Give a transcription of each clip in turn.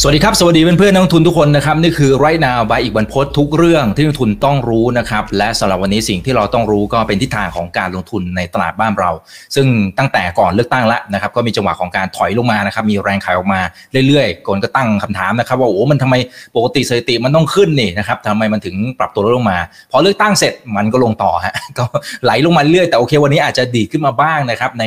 สวัสดีครับสวัสดีเพื่อนเพื่อนนักลงทุนทุกคนนะครับนี่คือไรนาวบายอีกวันพดทุกเรื่องที่นักลงทุนต้องรู้นะครับและสำหรับวันนี้สิ่งที่เราต้องรู้ก็เป็นทิศทางของการลงทุนในตลาดบ้านเรา ซึ่งตั้งแต่ก่อนเลือกตั้งแล้วนะครับก็มีจังหวะของการถอยลงมานะครับมีแรงขายออกมาเรื่อยๆคนก็ตั้งคำถามนะครับว่าโอ้มันทำไมปกติสถิติมันต้องขึ้นนี่นะครับทำไมมันถึงปรับตัวลดลงมา พอเลือกตั้งเสร็จมันก็ลงต่อฮะก็ไหลลงมาเรื่อยแต่โอเควันนี้อาจจะดีขึ้นมาบ้างนะครับใน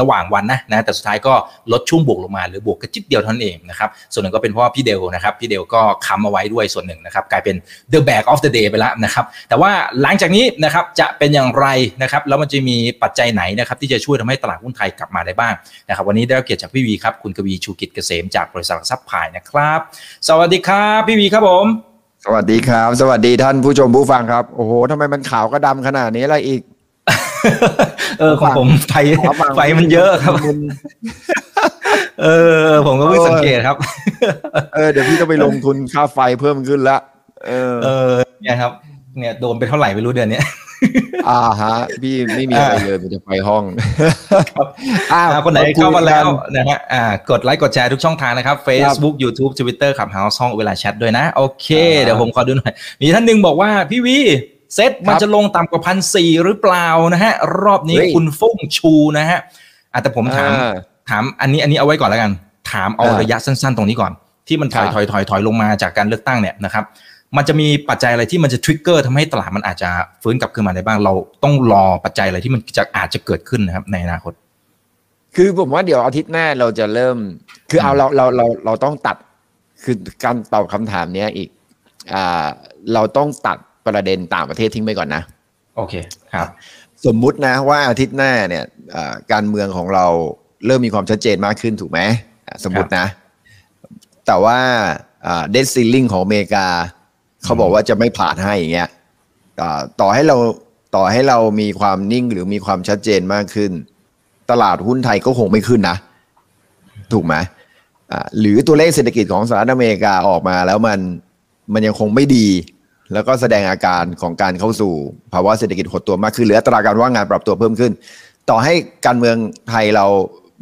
ระหว่างวันนะนะแต่สุดท้ายก็ลดช่วงบวกลงมาหรือบวกกระจิบเดียวเท่านั้นเองนะครับส่วนหนึ่งก็เป็นเพราะว่าพี่เดลนะครับพี่เดลก็ค้ำเอาไว้ด้วยส่วนหนึ่งนะครับกลายเป็น the bag of the day ไปแล้วนะครับแต่ว่าหลังจากนี้นะครับจะเป็นอย่างไรนะครับแล้วมันจะมีปัจจัยไหนนะครับที่จะช่วยทำให้ตลาดหุ้นไทยกลับมาได้บ้างนะครับวันนี้ได้รับเกียรติจากพี่วีครับคุณกวีชูกิจเกษมจากบริษัทหลักทรัพย์พายนะครับ สวัสดีครับพี่วีครับผมสวัสดีครับ สวัสดีท่านผู้ชมผู้ฟังครับ โอ้โหทำไมมันขาวก็ดำขนาดนี้อะไรอีก เออของผมไฟไฟมันเยอะครับ เออ ผมก็เพิ่งสังเกตครับ เออเดี๋ยวพี่ต้องไปลงทุนค่าไฟเพิ่มขึ้นละเออ เออ เนี่ยครับ เนี่ยโดนไปเท่าไหร่ไม่รู้เดือนเนี้ยอ่าฮะ พี่ไม่มีอะไรเลยมันจะไปห้องอ่าคนไหนเข้ามาแล้วนะฮะอ่ากดไลค์กดแชร์ทุกช่องทางนะครับ Facebook YouTube Twitter Clubhouse ห้อง Live Chat ด้วยนะ โอเค เดี๋ยวผมขอดูหน่อย มีท่านหนึ่งบอกว่าพี่วีเซ็ตมันจะลงต่ำกว่าพันสี่หรือเปล่านะฮะ รอบนี้คุณฟุ้งชูนะฮะอะแต่ผมถาม ถามอันนี้อันนี้เอาไว้ก่อนแล้วกัน ถามเอาระยะสั้น ๆ ตรงนี้ก่อน ที่มันถอยถอยถอยถอยลงมาจากการเลือกตั้งเนี่ยนะครับ มันจะมีปัจจัยอะไรที่มันจะ trigger ทำให้ตลาดมันอาจจะฟื้นกลับขึ้นมาได้บ้าง เราต้องรอปัจจัยอะไรที่มันจะอาจจะเกิดขึ้นนะครับ ในอนาคต คือผมว่าเดี๋ยวอาทิตย์หน้าเราจะเริ่ม คือเอาเราเราเราเราต้องตัดคือการตอบคำถามเนี้ยอีกอ่าเราต้องตัดประเด็นต่างประเทศทิ้งไปก่อนนะ โอเคครับ สมมุตินะว่าอาทิตย์หน้าเนี่ยการเมืองของเรา เริ่มมีความชัดเจนมากขึ้นถูกไหมสมมตินะ แต่ว่าเดซซิลลิงของอเมริกา เขาบอกว่าจะไม่ผ่านให้อย่างเงี้ยต่อให้เราต่อให้เรามีความนิ่งหรือมีความชัดเจนมากขึ้น ตลาดหุ้นไทยก็คงไม่ขึ้นนะ ถูกไหมหรือตัวเลขเศรษฐกิจของสหรัฐอเมริกาออกมาแล้วมันมันยังคงไม่ดี แล้วก็แสดงอาการของการเข้าสู่ภาวะเศรษฐกิจหดตัวมากขึ้นหรืออัตราการว่างงานปรับตัวเพิ่มขึ้น ต่อให้การเมืองไทยเรา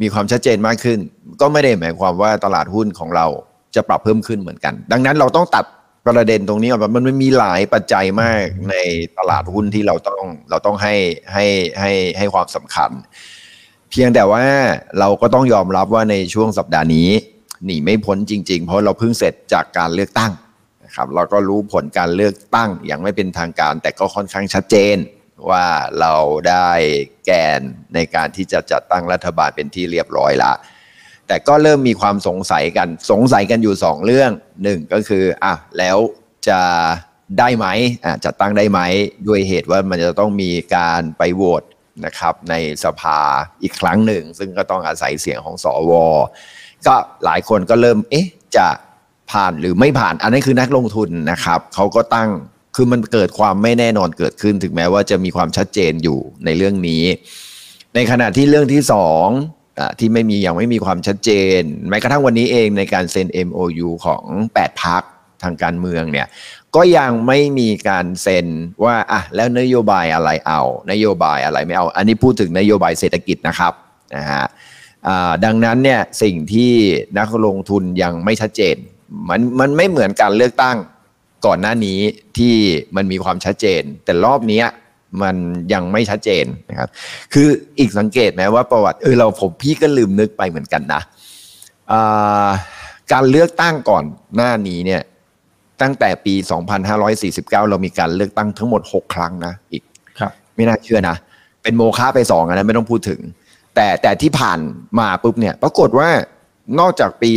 มีความชัดเจนมากขึ้น ก็ไม่ได้หมายความว่าตลาดหุ้นของเราจะปรับเพิ่มขึ้นเหมือนกัน ดังนั้นเราต้องตัดประเด็นตรงนี้ออกมันมีหลายปัจจัยมากในตลาดหุ้นที่เราต้องเราต้องให้ให้ให้ให้ความสำคัญ เพียงแต่ว่าเราก็ต้องยอมรับว่าในช่วงสัปดาห์นี้ หนีไม่พ้นจริง ๆ เพราะเราเพิ่งเสร็จจากการเลือกตั้งนะครับเราก็รู้ผลการเลือกตั้งอย่างไม่เป็นทางการ แต่ก็ค่อนข้างชัดเจน ว่าเราได้แกนในการที่จะจัดตั้งรัฐบาลเป็นที่เรียบร้อยละ แต่ก็เริ่มมีความสงสัยกันสงสัยกันอยู่สองเรื่องหนึ่งก็คืออะแล้วจะได้ไหมอะจัดตั้งได้ไหมด้วยเหตุว่ามันจะต้องมีการไปโหวตนะครับในสภาอีกครั้งหนึ่ง ซึ่งก็ต้องอาศัยเสียงของสอวก็หลายคนก็เริ่มเอ๊ะจะผ่านหรือไม่ผ่านอันนี้คือนักลงทุนนะครับเขาก็ตั้ง คือมันเกิดความไม่แน่นอนเกิดขึ้นถึงแม้ว่าจะมีความชัดเจนอยู่ในเรื่องนี้ ในขณะที่เรื่องที่สองที่ไม่มียังไม่มีความชัดเจน แม้กระทั่งวันนี้เองในการเซ็น MOU ของ 8พักทางการเมืองเนี่ยก็ยังไม่มีการเซ็นว่าอะแล้วนโยบายอะไรเอา นโยบายอะไรไม่เอา อันนี้พูดถึงนโยบายเศรษฐกิจนะครับนะฮะดังนั้นเนี่ยสิ่งที่นักลงทุนยังไม่ชัดเจนมันมันไม่เหมือนการเลือกตั้ง ก่อนหน้านี้ที่มันมีความชัดเจน แต่รอบนี้มันยังไม่ชัดเจนนะครับ คืออีกสังเกตไหมว่าประวัติเออเราผมพี่ก็ลืมนึกไปเหมือนกันนะการเลือกตั้งก่อนหน้านี้เนี่ยตั้งแต่ปี 2549 เรามีการเลือกตั้งทั้งหมด 6 ครั้งนะอีกครับไม่น่าเชื่อนะ เป็นโมฆะไปสองนะไม่ต้องพูดถึง แต่แต่ที่ผ่านมาปุ๊บเนี่ย ปรากฏว่า นอกจากปี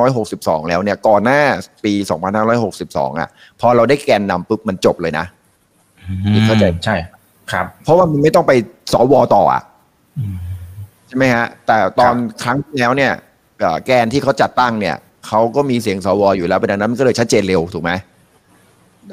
2562 แล้วเนี่ย ก่อนหน้าปี 2562 อะ พอเราได้แกนนำปุ๊บมันจบเลยนะนี่เข้าใจใช่ ครับ เพราะว่ามันไม่ต้องไปสวต่ออะใช่ไหมฮะ แต่ตอนครั้งแล้วเนี่ยแกนที่เขาจัดตั้งเนี่ยเขาก็มีเสียงสวอยู่แล้วเป็นดังนั้นมันก็เลยชัดเจนเร็วถูกไหม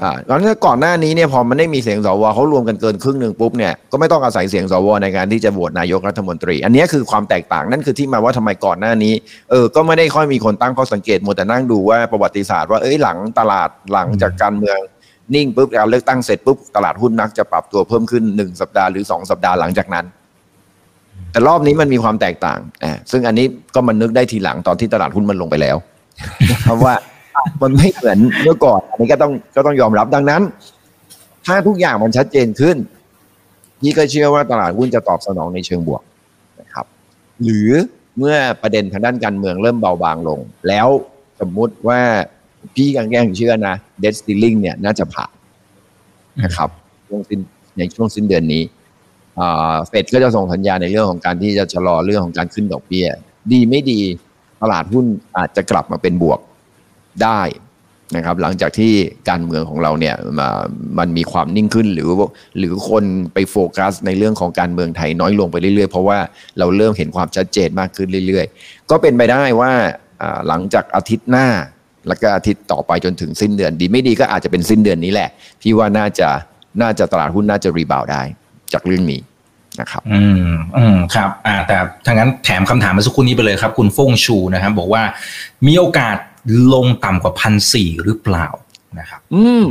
อ่าตอนนี้ก่อนหน้านี้เนี่ยพอมันได้มีเสียงสวเขารวมกันเกินครึ่งหนึ่งปุ๊บเนี่ยก็ไม่ต้องอาศัยเสียงสวในการที่จะโหวตนายกรัฐมนตรี อันนี้คือความแตกต่างนั่นคือที่มาว่าทำไมก่อนหน้านี้เออก็ไม่ได้ค่อยมีคนตั้งข้อสังเกตมัวแต่นั่งดูว่าประวัติศาสตร์ว่าเอ้ยหลังตลาดหลังจากการเมืองนิ่งปุ๊บการเลือกตั้งเสร็จปุ๊บตลาดหุ้นนักจะปรับตัวเพิ่มขึ้นหนึ่งสัปดาห์หรือสองสัปดาห์หลังจากนั้น แต่รอบนี้มันมีความแตกต่างอ่าซึ่งอันนี้ก็มันนึกได้ทีหลังตอนที่ตลาดหุ้นมันลงไปแล้วเพราะว่า มันไม่เหมือนเมื่อก่อน อันนี้ก็ต้องก็ต้องยอมรับดังนั้น ถ้าทุกอย่างมันชัดเจนขึ้นพี่ก็เชื่อว่าตลาดหุ้นจะตอบสนองในเชิงบวกนะครับ หรือเมื่อประเด็นทางด้านการเมืองเริ่มเบาบางลง แล้วสมมุติว่าพี่ยังแย่งเชื่อนะเดสติลิงเนี่ยน่าจะผ่านนะครับช่วงสิ้นในช่วงสิ้นเดือนนี้เฟดก็จะส่งสัญญาณในเรื่องของการที่จะชะลอเรื่องของการขึ้นดอกเบี้ย ดีไม่ดีตลาดหุ้นอาจจะกลับมาเป็นบวก ได้นะครับหลังจากที่การเมืองของเราเนี่ยมันมีความนิ่งขึ้นหรือหรือคนไปโฟกัสในเรื่องของการเมืองไทยน้อยลงไปเรื่อยๆ เพราะว่าเราเริ่มเห็นความชัดเจนมากขึ้นเรื่อยๆ ก็เป็นไปได้ว่าหลังจากอาทิตย์หน้า แล้วก็อาทิตย์ต่อไปจนถึงสิ้นเดือนดีไม่ดีก็อาจจะเป็นสิ้นเดือนนี้แหละ พี่ว่าน่าจะน่าจะตลาดหุ้นน่าจะรีบาวได้จากเรื่องนี้นะครับอืมอืมครับอ่าแต่ทางนั้นแถมคำถามมาสักครู่นี้ไปเลยครับ คุณฟงชูนะครับบอกว่ามีโอกาส ลงต่ำกว่าพันสี่หรือเปล่านะครับ อืม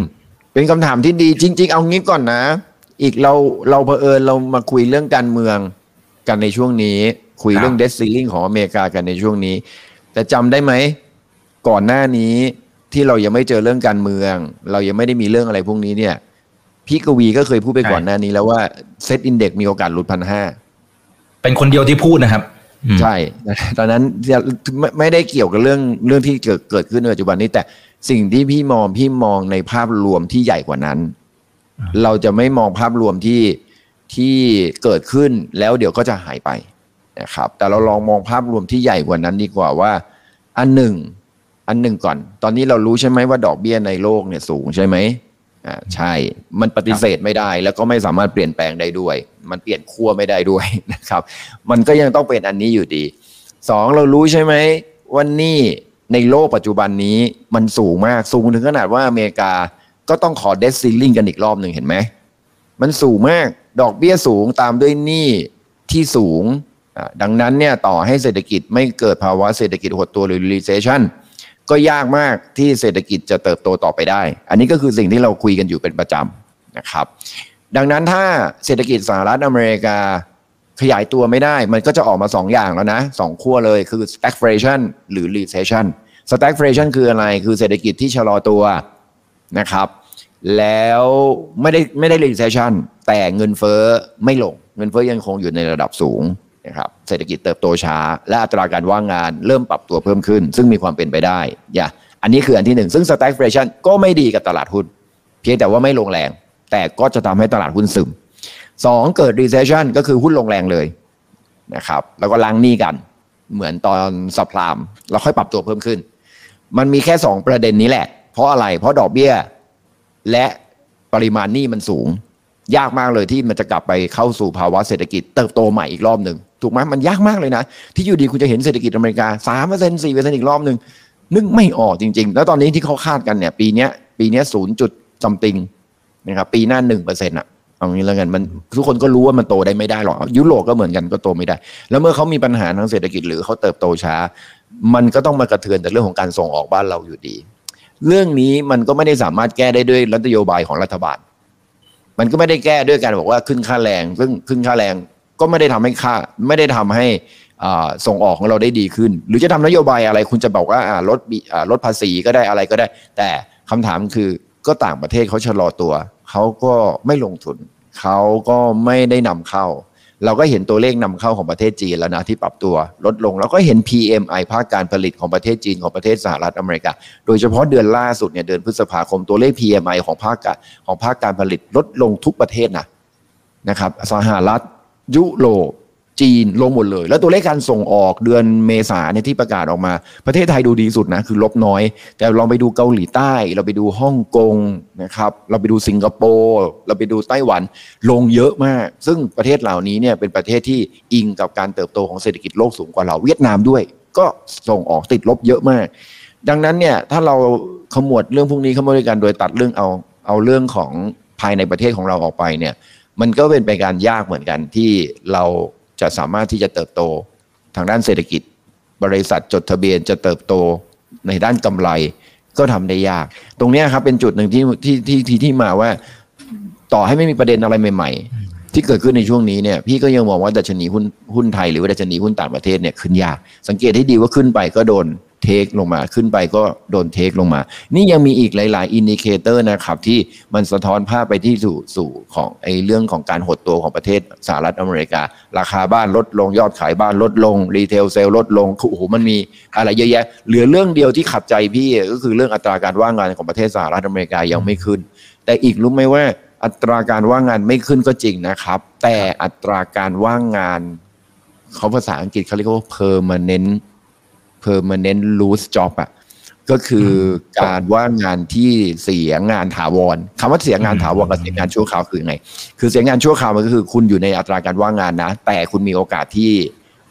เป็นคำถามที่ดีจริง ๆ เอางี้ก่อนนะ อีกเราเราเผอิญเรามาคุยเรื่องการเมืองกันในช่วงนี้ คุยเรื่องเดซซิลิงของอเมริกากันในช่วงนี้ แต่จำได้ไหม ก่อนหน้านี้ที่เรายังไม่เจอเรื่องการเมือง เรายังไม่ได้มีเรื่องอะไรพวกนี้เนี่ยพี่กวีก็เคยพูดไปก่อนหน้านี้แล้วว่าเซตอินเด็กมีโอกาสหลุดพันห้าเป็นคนเดียวที่พูดนะครับ ใช่ตอนนั้นไม่ไม่ได้เกี่ยวกับเรื่องเรื่องที่เกิดเกิดขึ้นในปัจจุบันนี้ แต่สิ่งที่พี่มองพี่มองในภาพรวมที่ใหญ่กว่านั้น เราจะไม่มองภาพรวมที่ที่เกิดขึ้นแล้วเดี๋ยวก็จะหายไปนะครับ แต่เราลองมองภาพรวมที่ใหญ่กว่านั้นดีกว่าว่า อันหนึ่ง อันหนึ่งก่อน ตอนนี้เรารู้ใช่ไหมว่าดอกเบี้ยในโลกเนี่ยสูงใช่ไหม อ่าใช่ มันปฏิเสธไม่ได้ แล้วก็ไม่สามารถเปลี่ยนแปลงได้ด้วย มันเปลี่ยนขั้วไม่ได้ด้วยนะครับ มันก็ยังต้องเป็นอันนี้อยู่ดีสองเรารู้ใช่ไหมว่านี่ในโลกปัจจุบันนี้มันสูงมากสูงถึงขนาดว่าอเมริกาก็ต้องขอเดซซิลลิงกันอีกรอบหนึ่งเห็นไหม มันสูงมากดอกเบี้ยสูงตามด้วยหนี้ที่สูง ดังนั้นเนี่ยต่อให้เศรษฐกิจไม่เกิดภาวะเศรษฐกิจหดตัวหรือ recession ก็ยากมากที่เศรษฐกิจจะเติบโตต่อไปได้ อันนี้ก็คือสิ่งที่เราคุยกันอยู่เป็นประจำนะครับ ดังนั้นถ้าเศรษฐกิจสหรัฐอเมริกาขยายตัวไม่ได้ มันก็จะออกมา2ออย่างแล้วนะสองขั้วเลยคือ stagflation หรือ recession stagflation คืออะไรคือเศรษฐกิจที่ชะลอตัวนะครับ แล้วไม่ได้ไม่ได้ recession แต่เงินเฟ้อไม่ลง เงินเฟ้อยังคงอยู่ในระดับสูง นะครับเศรษฐกิจเติบโตช้า และอัตราการว่างงานเริ่มปรับตัวเพิ่มขึ้น ซึ่งมีความเป็นไปได้อย่าอันนี้คืออันที่หนึ่งซึ่ง stagflation ก็ไม่ดีกับตลาดหุ้น เพียงแต่ว่าไม่ลงแรง แต่ก็จะทำให้ตลาดหุ้นซึมสองเกิด recession ก็คือหุ้นลงแรงเลยนะครับแล้วก็ล้างหนี้กัน เหมือนตอนสัพลามแล้วค่อยปรับตัวเพิ่มขึ้น มันมีแค่สองประเด็นนี้แหละ เพราะอะไรเพราะดอกเบี้ย และปริมาณหนี้มันสูง ยากมากเลยที่มันจะกลับไปเข้าสู่ภาวะเศรษฐกิจเติบโตใหม่อีกรอบหนึ่งถูกไหมมันยากมากเลยนะ ที่อยู่ดีคุณจะเห็นเศรษฐกิจอเมริกาสามเปอร์เซ็นต์สี่เปอร์เซ็นต์อีกรอบหนึ่งนึกไม่ออกจริง ๆ แล้วตอนนี้ที่เขาคาดกันเนี่ยปีนี้ปีนี้ศูนย์จุดซัมติงนะครับปีหน้าหนึ่งเปอร์เซ็นต์อะเอางี้แล้วกันมันทุกคนก็รู้ว่ามันโตได้ไม่ได้หรอกยุโรปก็เหมือนกันก็โตไม่ได้ แล้วเมื่อเขามีปัญหาทางเศรษฐกิจหรือเขาเติบโตช้า มันก็ต้องมากระเทือนแต่เรื่องของการส่งออกบ้านเราอยู่ดี เรื่องนี้มันก็ไม่ได้สามารถแก้ได้ด้วยรัฐโยบายของรัฐบาล มันก็ไม่ได้แก้ด้วยการบอกว่าขึ้นค่าแรง ซึ่งขึ้นค่าแรงก็ไม่ได้ทำให้ค่าไม่ได้ทำให้ส่งออกของเราได้ดีขึ้น หรือจะทำนโยบายอะไรคุณจะบอกว่าลดลดภาษีก็ได้อะไรก็ได้ แต่คำถามคือก็ต่างประเทศเขาชะลอตัว เขาก็ไม่ลงทุน เขาก็ไม่ได้นำเข้า เราก็เห็นตัวเลขนำเข้าของประเทศจีนแล้วนะที่ปรับตัวลดลง แล้วก็เห็น PMI ภาคการผลิตของประเทศจีนของประเทศสหรัฐอเมริกา โดยเฉพาะเดือนล่าสุดเนี่ยเดือนพฤษภาคมตัวเลข PMI ของภาคของภาคการผลิตลดลงทุกประเทศนะนะครับสหรัฐยุโรป จีนลงหมดเลย แล้วตัวเลขการส่งออกเดือนเมษาเนี่ยที่ประกาศออกมา ประเทศไทยดูดีสุดนะคือลบน้อย แต่ลองไปดูเกาหลีใต้ เราไปดูฮ่องกงนะครับเราไปดูสิงคโปร์เราไปดูไต้หวันลงเยอะมาก ซึ่งประเทศเหล่านี้เนี่ยเป็นประเทศที่อิงกับการเติบโตของเศรษฐกิจโลกสูงกว่าเราเวียดนามด้วย ก็ส่งออกติดลบเยอะมาก ดังนั้นเนี่ยถ้าเราขมวดเรื่องพวกนี้เข้ามาด้วยกันโดยตัดเรื่องเอาเอาเรื่องของภายในประเทศของเราออกไปเนี่ยมันก็เป็นไปการยากเหมือนกันที่เรา จะสามารถที่จะเติบโตทางด้านเศรษฐกิจ บริษัทจดทะเบียนจะเติบโตในด้านกำไรก็ทำได้ยาก ตรงนี้ครับเป็นจุดหนึ่งที่ที่ที่ที่ที่มาว่า ต่อให้ไม่มีประเด็นอะไรใหม่ ๆ ที่เกิดขึ้นในช่วงนี้เนี่ยพี่ก็ยังมองว่าดัชนีหุ้นหุ้นไทยหรือว่าดัชนีหุ้นต่างประเทศเนี่ยขึ้นยาก สังเกตให้ดีว่าขึ้นไปก็โดน เทลงมา ขึ้นไปก็โดนเทลงมา นี่ยังมีอีกหลาย ๆ indicator นะครับ ที่มันสะท้อนภาพไปที่สู่สู่ของไอ้เรื่องของการหดตัวของประเทศสหรัฐอเมริกา ราคาบ้านลดลงยอดขายบ้านลดลง retail sale ลดลงโอ้โหมันมีอะไรเยอะแยะ เหลือเรื่องเดียวที่ขัดใจพี่ก็คือเรื่องอัตราการว่างงานของประเทศสหรัฐอเมริกายังไม่ขึ้น แต่อีกรู้ไหมว่าอัตราการว่างงานไม่ขึ้นก็จริงนะครับ แต่อัตราการว่างงานเขาภาษาอังกฤษเขาเรียกว่า permanent permanent lose job อะก็คือการว่างงานที่เสียงานถาวรคำว่าเสียงานถาวรกับเสียงานชั่วคราวคือไง คือเสียงานชั่วคราวมันก็คือคุณอยู่ในอัตราการว่างงานนะ แต่คุณมีโอกาสที่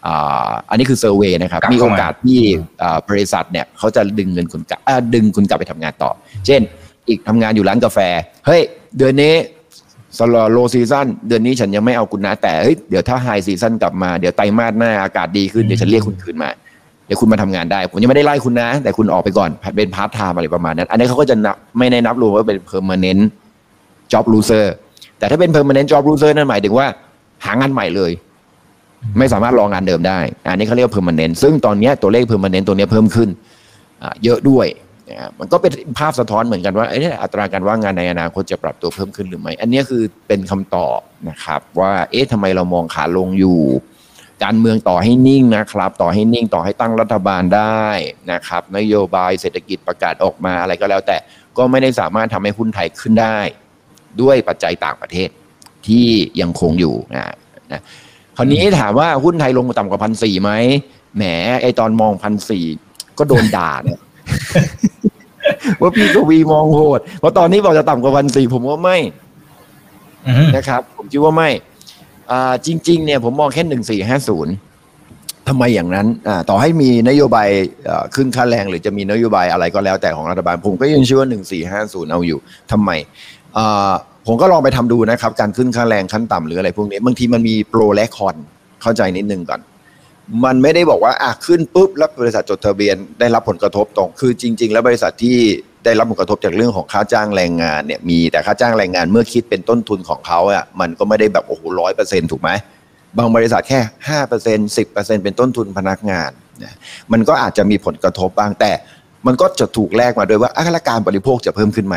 อ่าอันนี้คือเซอร์เวยนะครับกลับมีเข้ามาโอกาสที่อ่าบริษัทเนี่ยเขาจะดึงเงินคุณกลับอ่าดึงคุณกลับไปทำงานต่อ เช่น อีกทำงานอยู่ร้านกาแฟ เฮ้ย เดือนนี้ slow low season เดือนนี้ฉันยังไม่เอาคุณนะ แต่เฮ้ยเดี๋ยวถ้า high season กลับมาเดี๋ยวไตรมาสหน้าอากาศดีขึ้นเดี๋ยวฉันเรียกคุณคืนมาเดี๋ยวคุณมาทำงานได้ ผมยังไม่ได้ไล่คุณนะ แต่คุณออกไปก่อนเป็นพาร์ทไทม์อะไรประมาณนั้น อันนี้เขาก็จะนับไม่ได้นับรวมว่าเป็น permanent job loser แต่ถ้าเป็น permanent job loser นั่นหมายถึงว่า หางานใหม่เลย ไม่สามารถรองานเดิมได้ อันนี้เขาเรียกว่า permanent ซึ่งตอนนี้ตัวเลข permanent ตัวนี้เพิ่มขึ้นเยอะด้วยมันก็เป็นภาพสะท้อนเหมือนกันว่าเอ๊ะอัตราการว่างงานในอนาคตจะปรับตัวเพิ่มขึ้นหรือไม่ อันนี้คือเป็นคำตอบนะครับ ว่าเอ๊ะทำไมเรามองขาลงอยู่ การเมืองต่อให้นิ่งนะครับ ต่อให้นิ่งต่อให้ตั้งรัฐบาลได้นะครับ นโยบายเศรษฐกิจประกาศออกมาอะไรก็แล้ว แต่ก็ไม่ได้สามารถทำให้หุ้นไทยขึ้นได้ ด้วยปัจจัยต่างประเทศที่ยังคงอยู่นะนะคราวนี้ถามว่าหุ้นไทยลงมาต่ำกว่าพันสี่ไหมแหมไอตอนมองพันสี่ก็โดนด่าเนี่ยว่าพี่กวีมองโหดเพราะตอนนี้บอกจะต่ำกว่าพันสี่ผมว่าไม่อืมนะครับ ผมคิดว่าไม่อ่า จริง ๆ เนี่ยผมมองแค่หนึ่งสี่ห้าศูนย์ทำไมอย่างนั้นต่อให้มีนโยบายขึ้นค่าแรง หรือจะมีนโยบายอะไรก็แล้วแต่ของรัฐบาล ผมก็ยังเชื่อว่าหนึ่งสี่ห้าศูนย์เอาอยู่ทำไมผมก็ลองไปทำดูนะครับ การขึ้นค่าแรงขั้นต่ำหรืออะไรพวกนี้ บางทีมันมีโปรและคอนเข้าใจนิดนึงก่อน มันไม่ได้บอกว่าอะขึ้นปุ๊บแล้วบริษัทจดทะเบียนได้รับผลกระทบตรง คือจริง ๆ แล้วบริษัทที่ได้รับผลกระทบจากเรื่องของค่าจ้างแรงงานเนี่ยมีแต่ค่าจ้างแรงงานเมื่อคิดเป็นต้นทุนของเขาอะมันก็ไม่ได้แบบโอ้โหร้อยเปอร์เซ็นต์ถูกไหมบางบริษัทแค่ห้าเปอร์เซ็นต์สิบเปอร์เซ็นต์เป็นต้นทุนพนักงานนะมันก็อาจจะมีผลกระทบบ้างแต่ มันก็จะถูกแลกมาด้วยว่าอะแล้วการบริโภคจะเพิ่มขึ้นไหม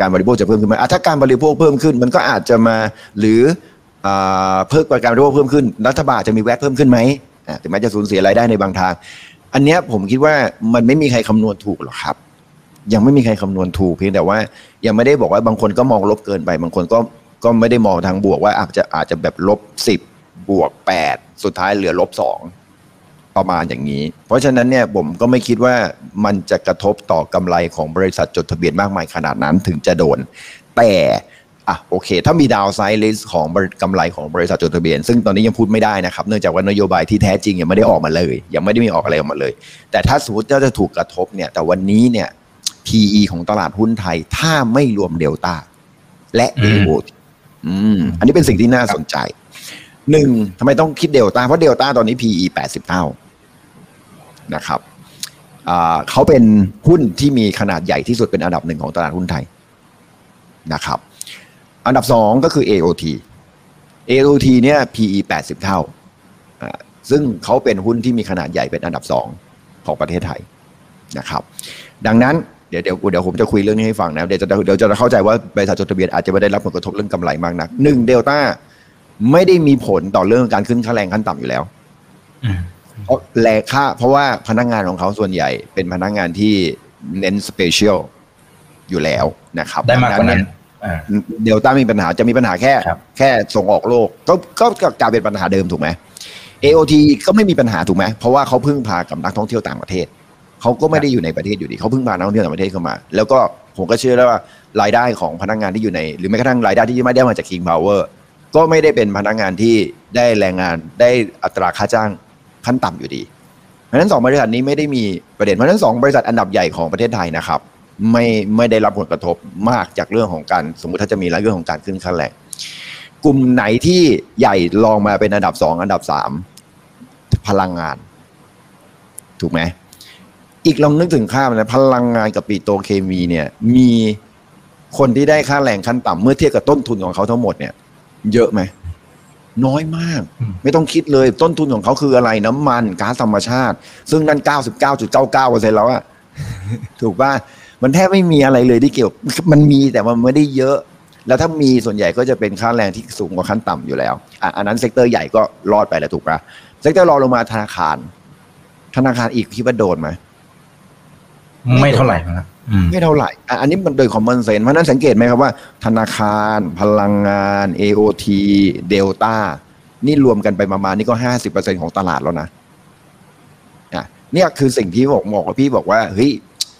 การบริโภคจะเพิ่มขึ้นไหมอะถ้าการบริโภคเพิ่มขึ้น มันก็อาจจะมาหรือ เพิ่มการบริโภคเพิ่มขึ้น รัฐบาลจะมีแวดเพิ่มขึ้นไหมอ่าถึงแม้จะสูญเสียรายได้ในบางทาง อันนี้ผมคิดว่ามันไม่มีใครคำนวณถูกหรอกครับ ยังไม่มีใครคำนวณถูกเพียงแต่ว่า ยังไม่ได้บอกว่าบางคนก็มองลบเกินไป บางคนก็ก็ไม่ได้มองทางบวกว่าอาจจะอาจจะแบบลบสิบบวกแปดสุดท้ายเหลือลบสองประมาณอย่างนี้ เพราะฉะนั้นเนี่ยผมก็ไม่คิดว่ามันจะกระทบต่อกำไรของบริษัทจดทะเบียนมากมายขนาดนั้นถึงจะโดน แต่ อะโอเค ถ้ามี downside risk ของบริกำไรของบริษัทจดทะเบียน ซึ่งตอนนี้ยังพูดไม่ได้นะครับ เนื่องจากว่านโยบายที่แท้จริงยังไม่ได้ออกมาเลย ยังไม่ได้มีออกอะไรออกมาเลย แต่ถ้าสมมติว่าจะถูกกระทบเนี่ยแต่วันนี้เนี่ย PE ของตลาดหุ้นไทยถ้าไม่รวมเดลต้าและอืม AO อืมอันนี้เป็นสิ่งที่น่าสนใจหนึ่งทำไมต้องคิดเดลต้าเพราะเดลต้าตอนนี้ PE 80เท่านะครับอ่าเขาเป็นหุ้นที่มีขนาดใหญ่ที่สุดเป็นอันดับหนึ่งของตลาดหุ้นไทยนะครับ อันดับสองก็คือ AOT AOT เนี่ย PE 80 เท่าอ่า ซึ่งเขาเป็นหุ้นที่มีขนาดใหญ่เป็นอันดับสองของประเทศไทยนะครับ ดังนั้นเดี๋ยวเดี๋ยวเดี๋ยวผมจะคุยเรื่องนี้ให้ฟังนะ เดี๋ยวจะเดี๋ยวจะเข้าใจว่าบริษัทจดทะเบียนอาจจะไม่ได้รับผลกระทบเรื่องกำไรมากนักหนึ่งเดลต้าไม่ได้มีผลต่อเรื่องการขึ้นค่าแรงขั้นต่ำอยู่แล้วอืมเพราะแรงค่าเพราะว่าพนักงานของเขาส่วนใหญ่เป็นพนักงานที่เน้น special อยู่แล้วนะครับ ได้มากกว่านั้น เดลต้ามีปัญหาจะมีปัญหาแค่ครับแค่ส่งออกโลกก็ก็ก็กลายเป็นปัญหาเดิมถูกไหม AOT ก็ไม่มีปัญหาถูกไหม เพราะว่าเขาพึ่งพากับนักท่องเที่ยวต่างประเทศ เขาก็ไม่ได้อยู่ในประเทศอยู่ดีเขาพึ่งพานักท่องเที่ยวต่างประเทศเข้ามา แล้วก็ผมก็เชื่อแล้วว่ารายได้ของพนักงานที่อยู่ใน หรือแม้กระทั่งรายได้ที่ไม่ได้มาจาก King Power ก็ไม่ได้เป็นพนักงานที่ได้แรงงานได้อัตราค่าจ้างขั้นต่ำอยู่ดี เพราะฉะนั้นสองบริษัทนี้ไม่ได้มีประเด็นเพราะฉะนั้นสองบริษัทอันดับใหญ่ของประเทศไทยนะครับ ไม่ไม่ได้รับผลกระทบมากจากเรื่องของการสมมุติถ้าจะมีเรื่องของการขึ้นค่าแรงกลุ่มไหนที่ใหญ่ลองมาเป็นอันดับสองอันดับสามพลังงาน ถูกไหมอีกลองนึกถึงค่ามันนะพลังงานกับปิโตรเคมีเนี่ย มีคนที่ได้ค่าแรงขั้นต่ำเมื่อเทียบกับต้นทุนของเขาทั้งหมดเนี่ย เยอะไหมน้อยมากอืมไม่ต้องคิดเลยต้นทุนของเขาคืออะไรน้ำมันก๊าซธรรมชาติ ซึ่งนั่น 99.99%แล้วอะถูกป่ะ มันแทบไม่มีอะไรเลยที่เกี่ยว มันมีแต่มันไม่ได้เยอะ แล้วถ้ามีส่วนใหญ่ก็จะเป็นค่าแรงที่สูงกว่าขั้นต่ำอยู่แล้วอะอันนั้น sector ใหญ่ก็รอดไปแล้วถูกป่ะ sector รองลงมาธนาคาร ธนาคารอีกคิดว่าโดนไหมไม่เท่าไหร่นะอืมไม่เท่าไหร่อะอันนี้มันโดยคอมมอนเซนเพราะฉะนั้นสังเกตไหมครับว่า ธนาคาร พลังงาน AOT Delta นี่รวมกันไปประมาณนี่ก็ห้าสิบเปอร์เซ็นของตลาดแล้วนะอะเนี่ยคือสิ่งที่บอกบอกกับพี่บอกว่าเฮ้ย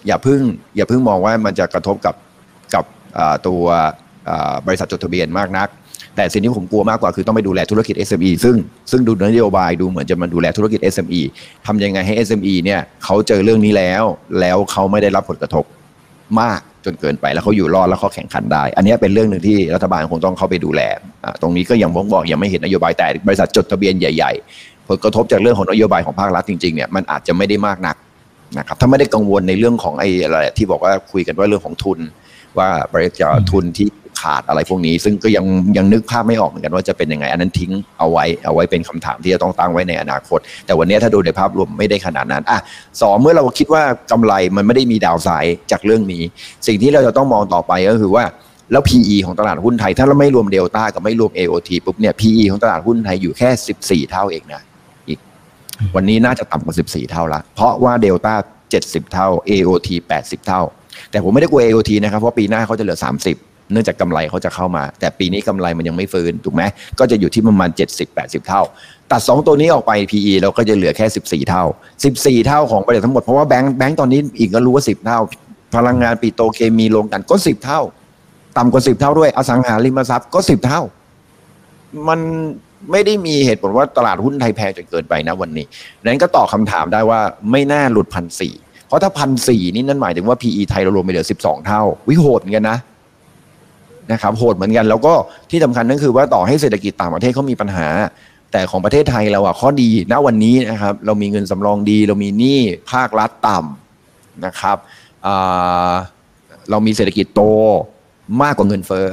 อย่าเพึ่งอย่าเพึ่งมองว่ามันจะกระทบกับกับตัวบริษัทจดทะเบียนมากนัก แต่สิ่งที่ผมกลัวมากกว่าคือต้องไปดูแลธุรกิจ SME ซึ่งซึ่งดูนโยบายดูเหมือนจะมาดูแลธุรกิจ SME ทำยังไงให้ SME เนี่ยเขาเจอเรื่องนี้แล้ว แล้วเขาไม่ได้รับผลกระทบมากจนเกินไปแล้วเขาอยู่รอดแล้วเขาแข่งขันได้ อันนี้เป็นเรื่องหนึ่งที่รัฐบาลคงต้องเข้าไปดูแล ตรงนี้ก็ยังผมบอกยังไม่เห็นนโยบายแต่บริษัทจดทะเบียนใหญ่ ๆ ผลกระทบจากเรื่องของนโยบายของภาครัฐจริงๆเนี่ยมันอาจจะไม่ได้มากนัก นะครับถ้าไม่ได้กังวลในเรื่องของไอ้อะไรที่บอกว่าคุยกันว่าเรื่องของทุน ว่าบริจาคทุนที่ขาดอะไรพวกนี้ ซึ่งก็ยังยังนึกภาพไม่ออกเหมือนกันว่าจะเป็นยังไง อันนั้นทิ้งเอาไว้เอาไว้เป็นคำถามที่จะต้องตั้งไว้ในอนาคต แต่วันนี้ถ้าดูในภาพรวมไม่ได้ขนาดนั้นอะสองเมื่อเราคิดว่ากำไรมันไม่ได้มีดาวไซด์จากเรื่องนี้ สิ่งที่เราจะต้องมองต่อไปก็คือว่าแล้ว PE ของตลาดหุ้นไทย ถ้าเราไม่รวมเดลต้ากับไม่รวม AOT ปุ๊บเนี่ย PE ของตลาดหุ้นไทยอยู่แค่ 14 เท่าเองนะ วันนี้น่าจะต่ำกว่า 14 เท่าละเพราะว่าเดลต้า70 เท่า AOT 80 เท่า แต่ผมไม่ได้กลัว AOT นะครับ เพราะปีหน้าเขาจะเหลือ 30 เนื่องจากกำไรเขาจะเข้ามา แต่ปีนี้กำไรมันยังไม่ฟื้น ถูกไหมก็จะอยู่ที่ประมาณ 70-80 เท่า ตัด 2 ตัวนี้ออกไป PE เราก็จะเหลือแค่ 14 เท่า 14 เท่าของบริษัททั้งหมด เพราะว่าแบงค์แบงค์ตอนนี้อีกก็รู้ว่า 10 เท่า พลังงานปิโตรเคมีลงกันก็ 10 เท่า ต่ำกว่า 10 เท่าด้วย อสังหาริมทรัพย์ก็ 10 เท่า มัน ไม่ได้มีเหตุผลว่าตลาดหุ้นไทยแพงจนเกินไปนะวันนี้ นั้นก็ตอบคำถามได้ว่าไม่น่าหลุดพันสี่เพราะถ้าพันสี่นี่นั่นหมายถึงว่า PE ไทยเรารวมไปเหลือ12เท่า วิโหดเหมือนกันนะนะครับโหดเหมือนกันแล้วก็ที่สำคัญนั่นคือว่าต่อให้เศรษฐกิจต่างประเทศเขามีปัญหา แต่ของประเทศไทยเราอะข้อดีณวันนี้นะครับ เรามีเงินสำรองดี เรามีหนี้ภาครัฐต่ำนะครับเรามีเศรษฐกิจโตมากกว่าเงินเฟ้อ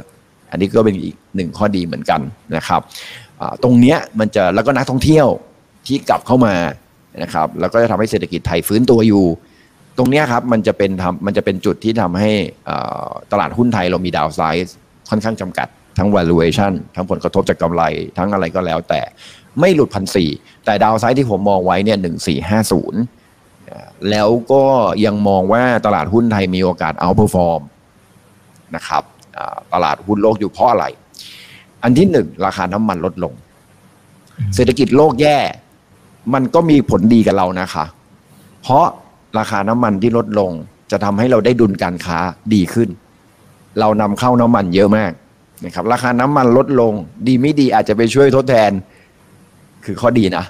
อันนี้ก็เป็นอีกหนึ่งข้อดีเหมือนกันนะครับ ตรงเนี้ยมันจะแล้วก็นักท่องเที่ยวที่กลับเข้ามานะครับ แล้วก็จะทำให้เศรษฐกิจไทยฟื้นตัวอยู่ ตรงเนี้ยครับมันจะเป็นทำมันจะเป็นจุดที่ทำให้อ่าตลาดหุ้นไทยเรามีดาวไซส์ค่อนข้างจำกัด ทั้ง valuation ทั้งผลกระทบจากกำไร ทั้งอะไรก็แล้วแต่ไม่หลุดพันสี่แต่ดาวไซด์ที่ผมมองไว้เนี่ยหนึ่งสี่ห้าศูนย์แล้วก็ยังมองว่าตลาดหุ้นไทยมีโอกาส outperform นะครับอ่าตลาดหุ้นโลกอยู่เพราะอะไร อันที่หนึ่งราคาน้ำมันลดลง เศรษฐกิจโลกแย่ มันก็มีผลดีกับเรานะคะ เพราะราคาน้ำมันที่ลดลงจะทำให้เราได้ดุลการค้าดีขึ้น เรานำเข้าน้ำมันเยอะมากนะครับ ราคาน้ำมันลดลง ดีไม่ดีอาจจะไปช่วยทดแทน คือข้อดีนะ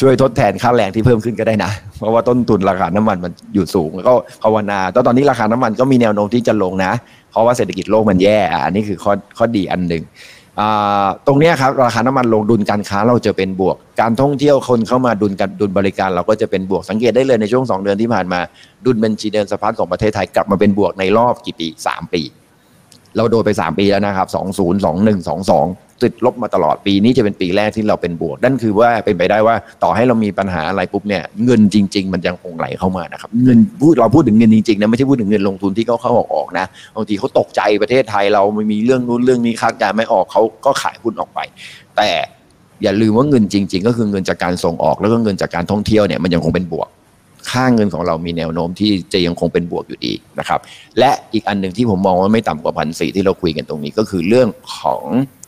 ช่วยทดแทนค่าแรงที่เพิ่มขึ้นก็ได้นะ เพราะว่าต้นทุนราคาน้ำมันมันอยู่สูง แล้วก็ภาวนาแต่ตอนนี้ราคาน้ำมันก็มีแนวโน้มที่จะลงนะ เพราะว่าเศรษฐกิจโลกมันแย่อะอันนี้คือข้อข้อดีอันหนึ่งอ่า ตรงนี้ครับราคาน้ำมันลงดุลการค้าเราจะเป็นบวก การท่องเที่ยวคนเข้ามาดุลกันดุลบริการเราก็จะเป็นบวกสังเกตได้เลยในช่วงสองเดือนที่ผ่านมา ดุลบัญชีเดินสะพัดของประเทศไทยกลับมาเป็นบวกในรอบกี่ปีสามปี เราโดนไป 3 ปีแล้วนะครับ 20 21 22 ติดลบมาตลอดปีนี้จะเป็นปีแรกที่เราเป็นบวก นั่นคือว่าเป็นไปได้ว่าต่อให้เรามีปัญหาอะไรปุ๊บเนี่ยเงินจริง ๆ มันยังคงไหลเข้ามานะครับเงินพูดเราพูดถึงเงินจริงๆนะไม่ใช่พูดถึงเงินลงทุนที่เขาเข้าออกออกนะบางทีเขาตกใจประเทศไทยเราไม่มีเรื่องนู้นเรื่องนี้คาดการณ์ไม่ออกเขาก็ขายหุ้นออกไป แต่อย่าลืมว่าเงินจริง ๆ ก็คือเงินจากการส่งออกแล้วก็เงินจากการท่องเที่ยวเนี่ยมันยังคงเป็นบวก ค่าเงินของเรามีแนวโน้มที่จะยังคงเป็นบวกอยู่ดีนะครับ และอีกอันหนึ่งที่ผมมองว่าไม่ต่ำกว่าพันสี่ที่เราคุยกันตรงนี้ก็คือเรื่องของ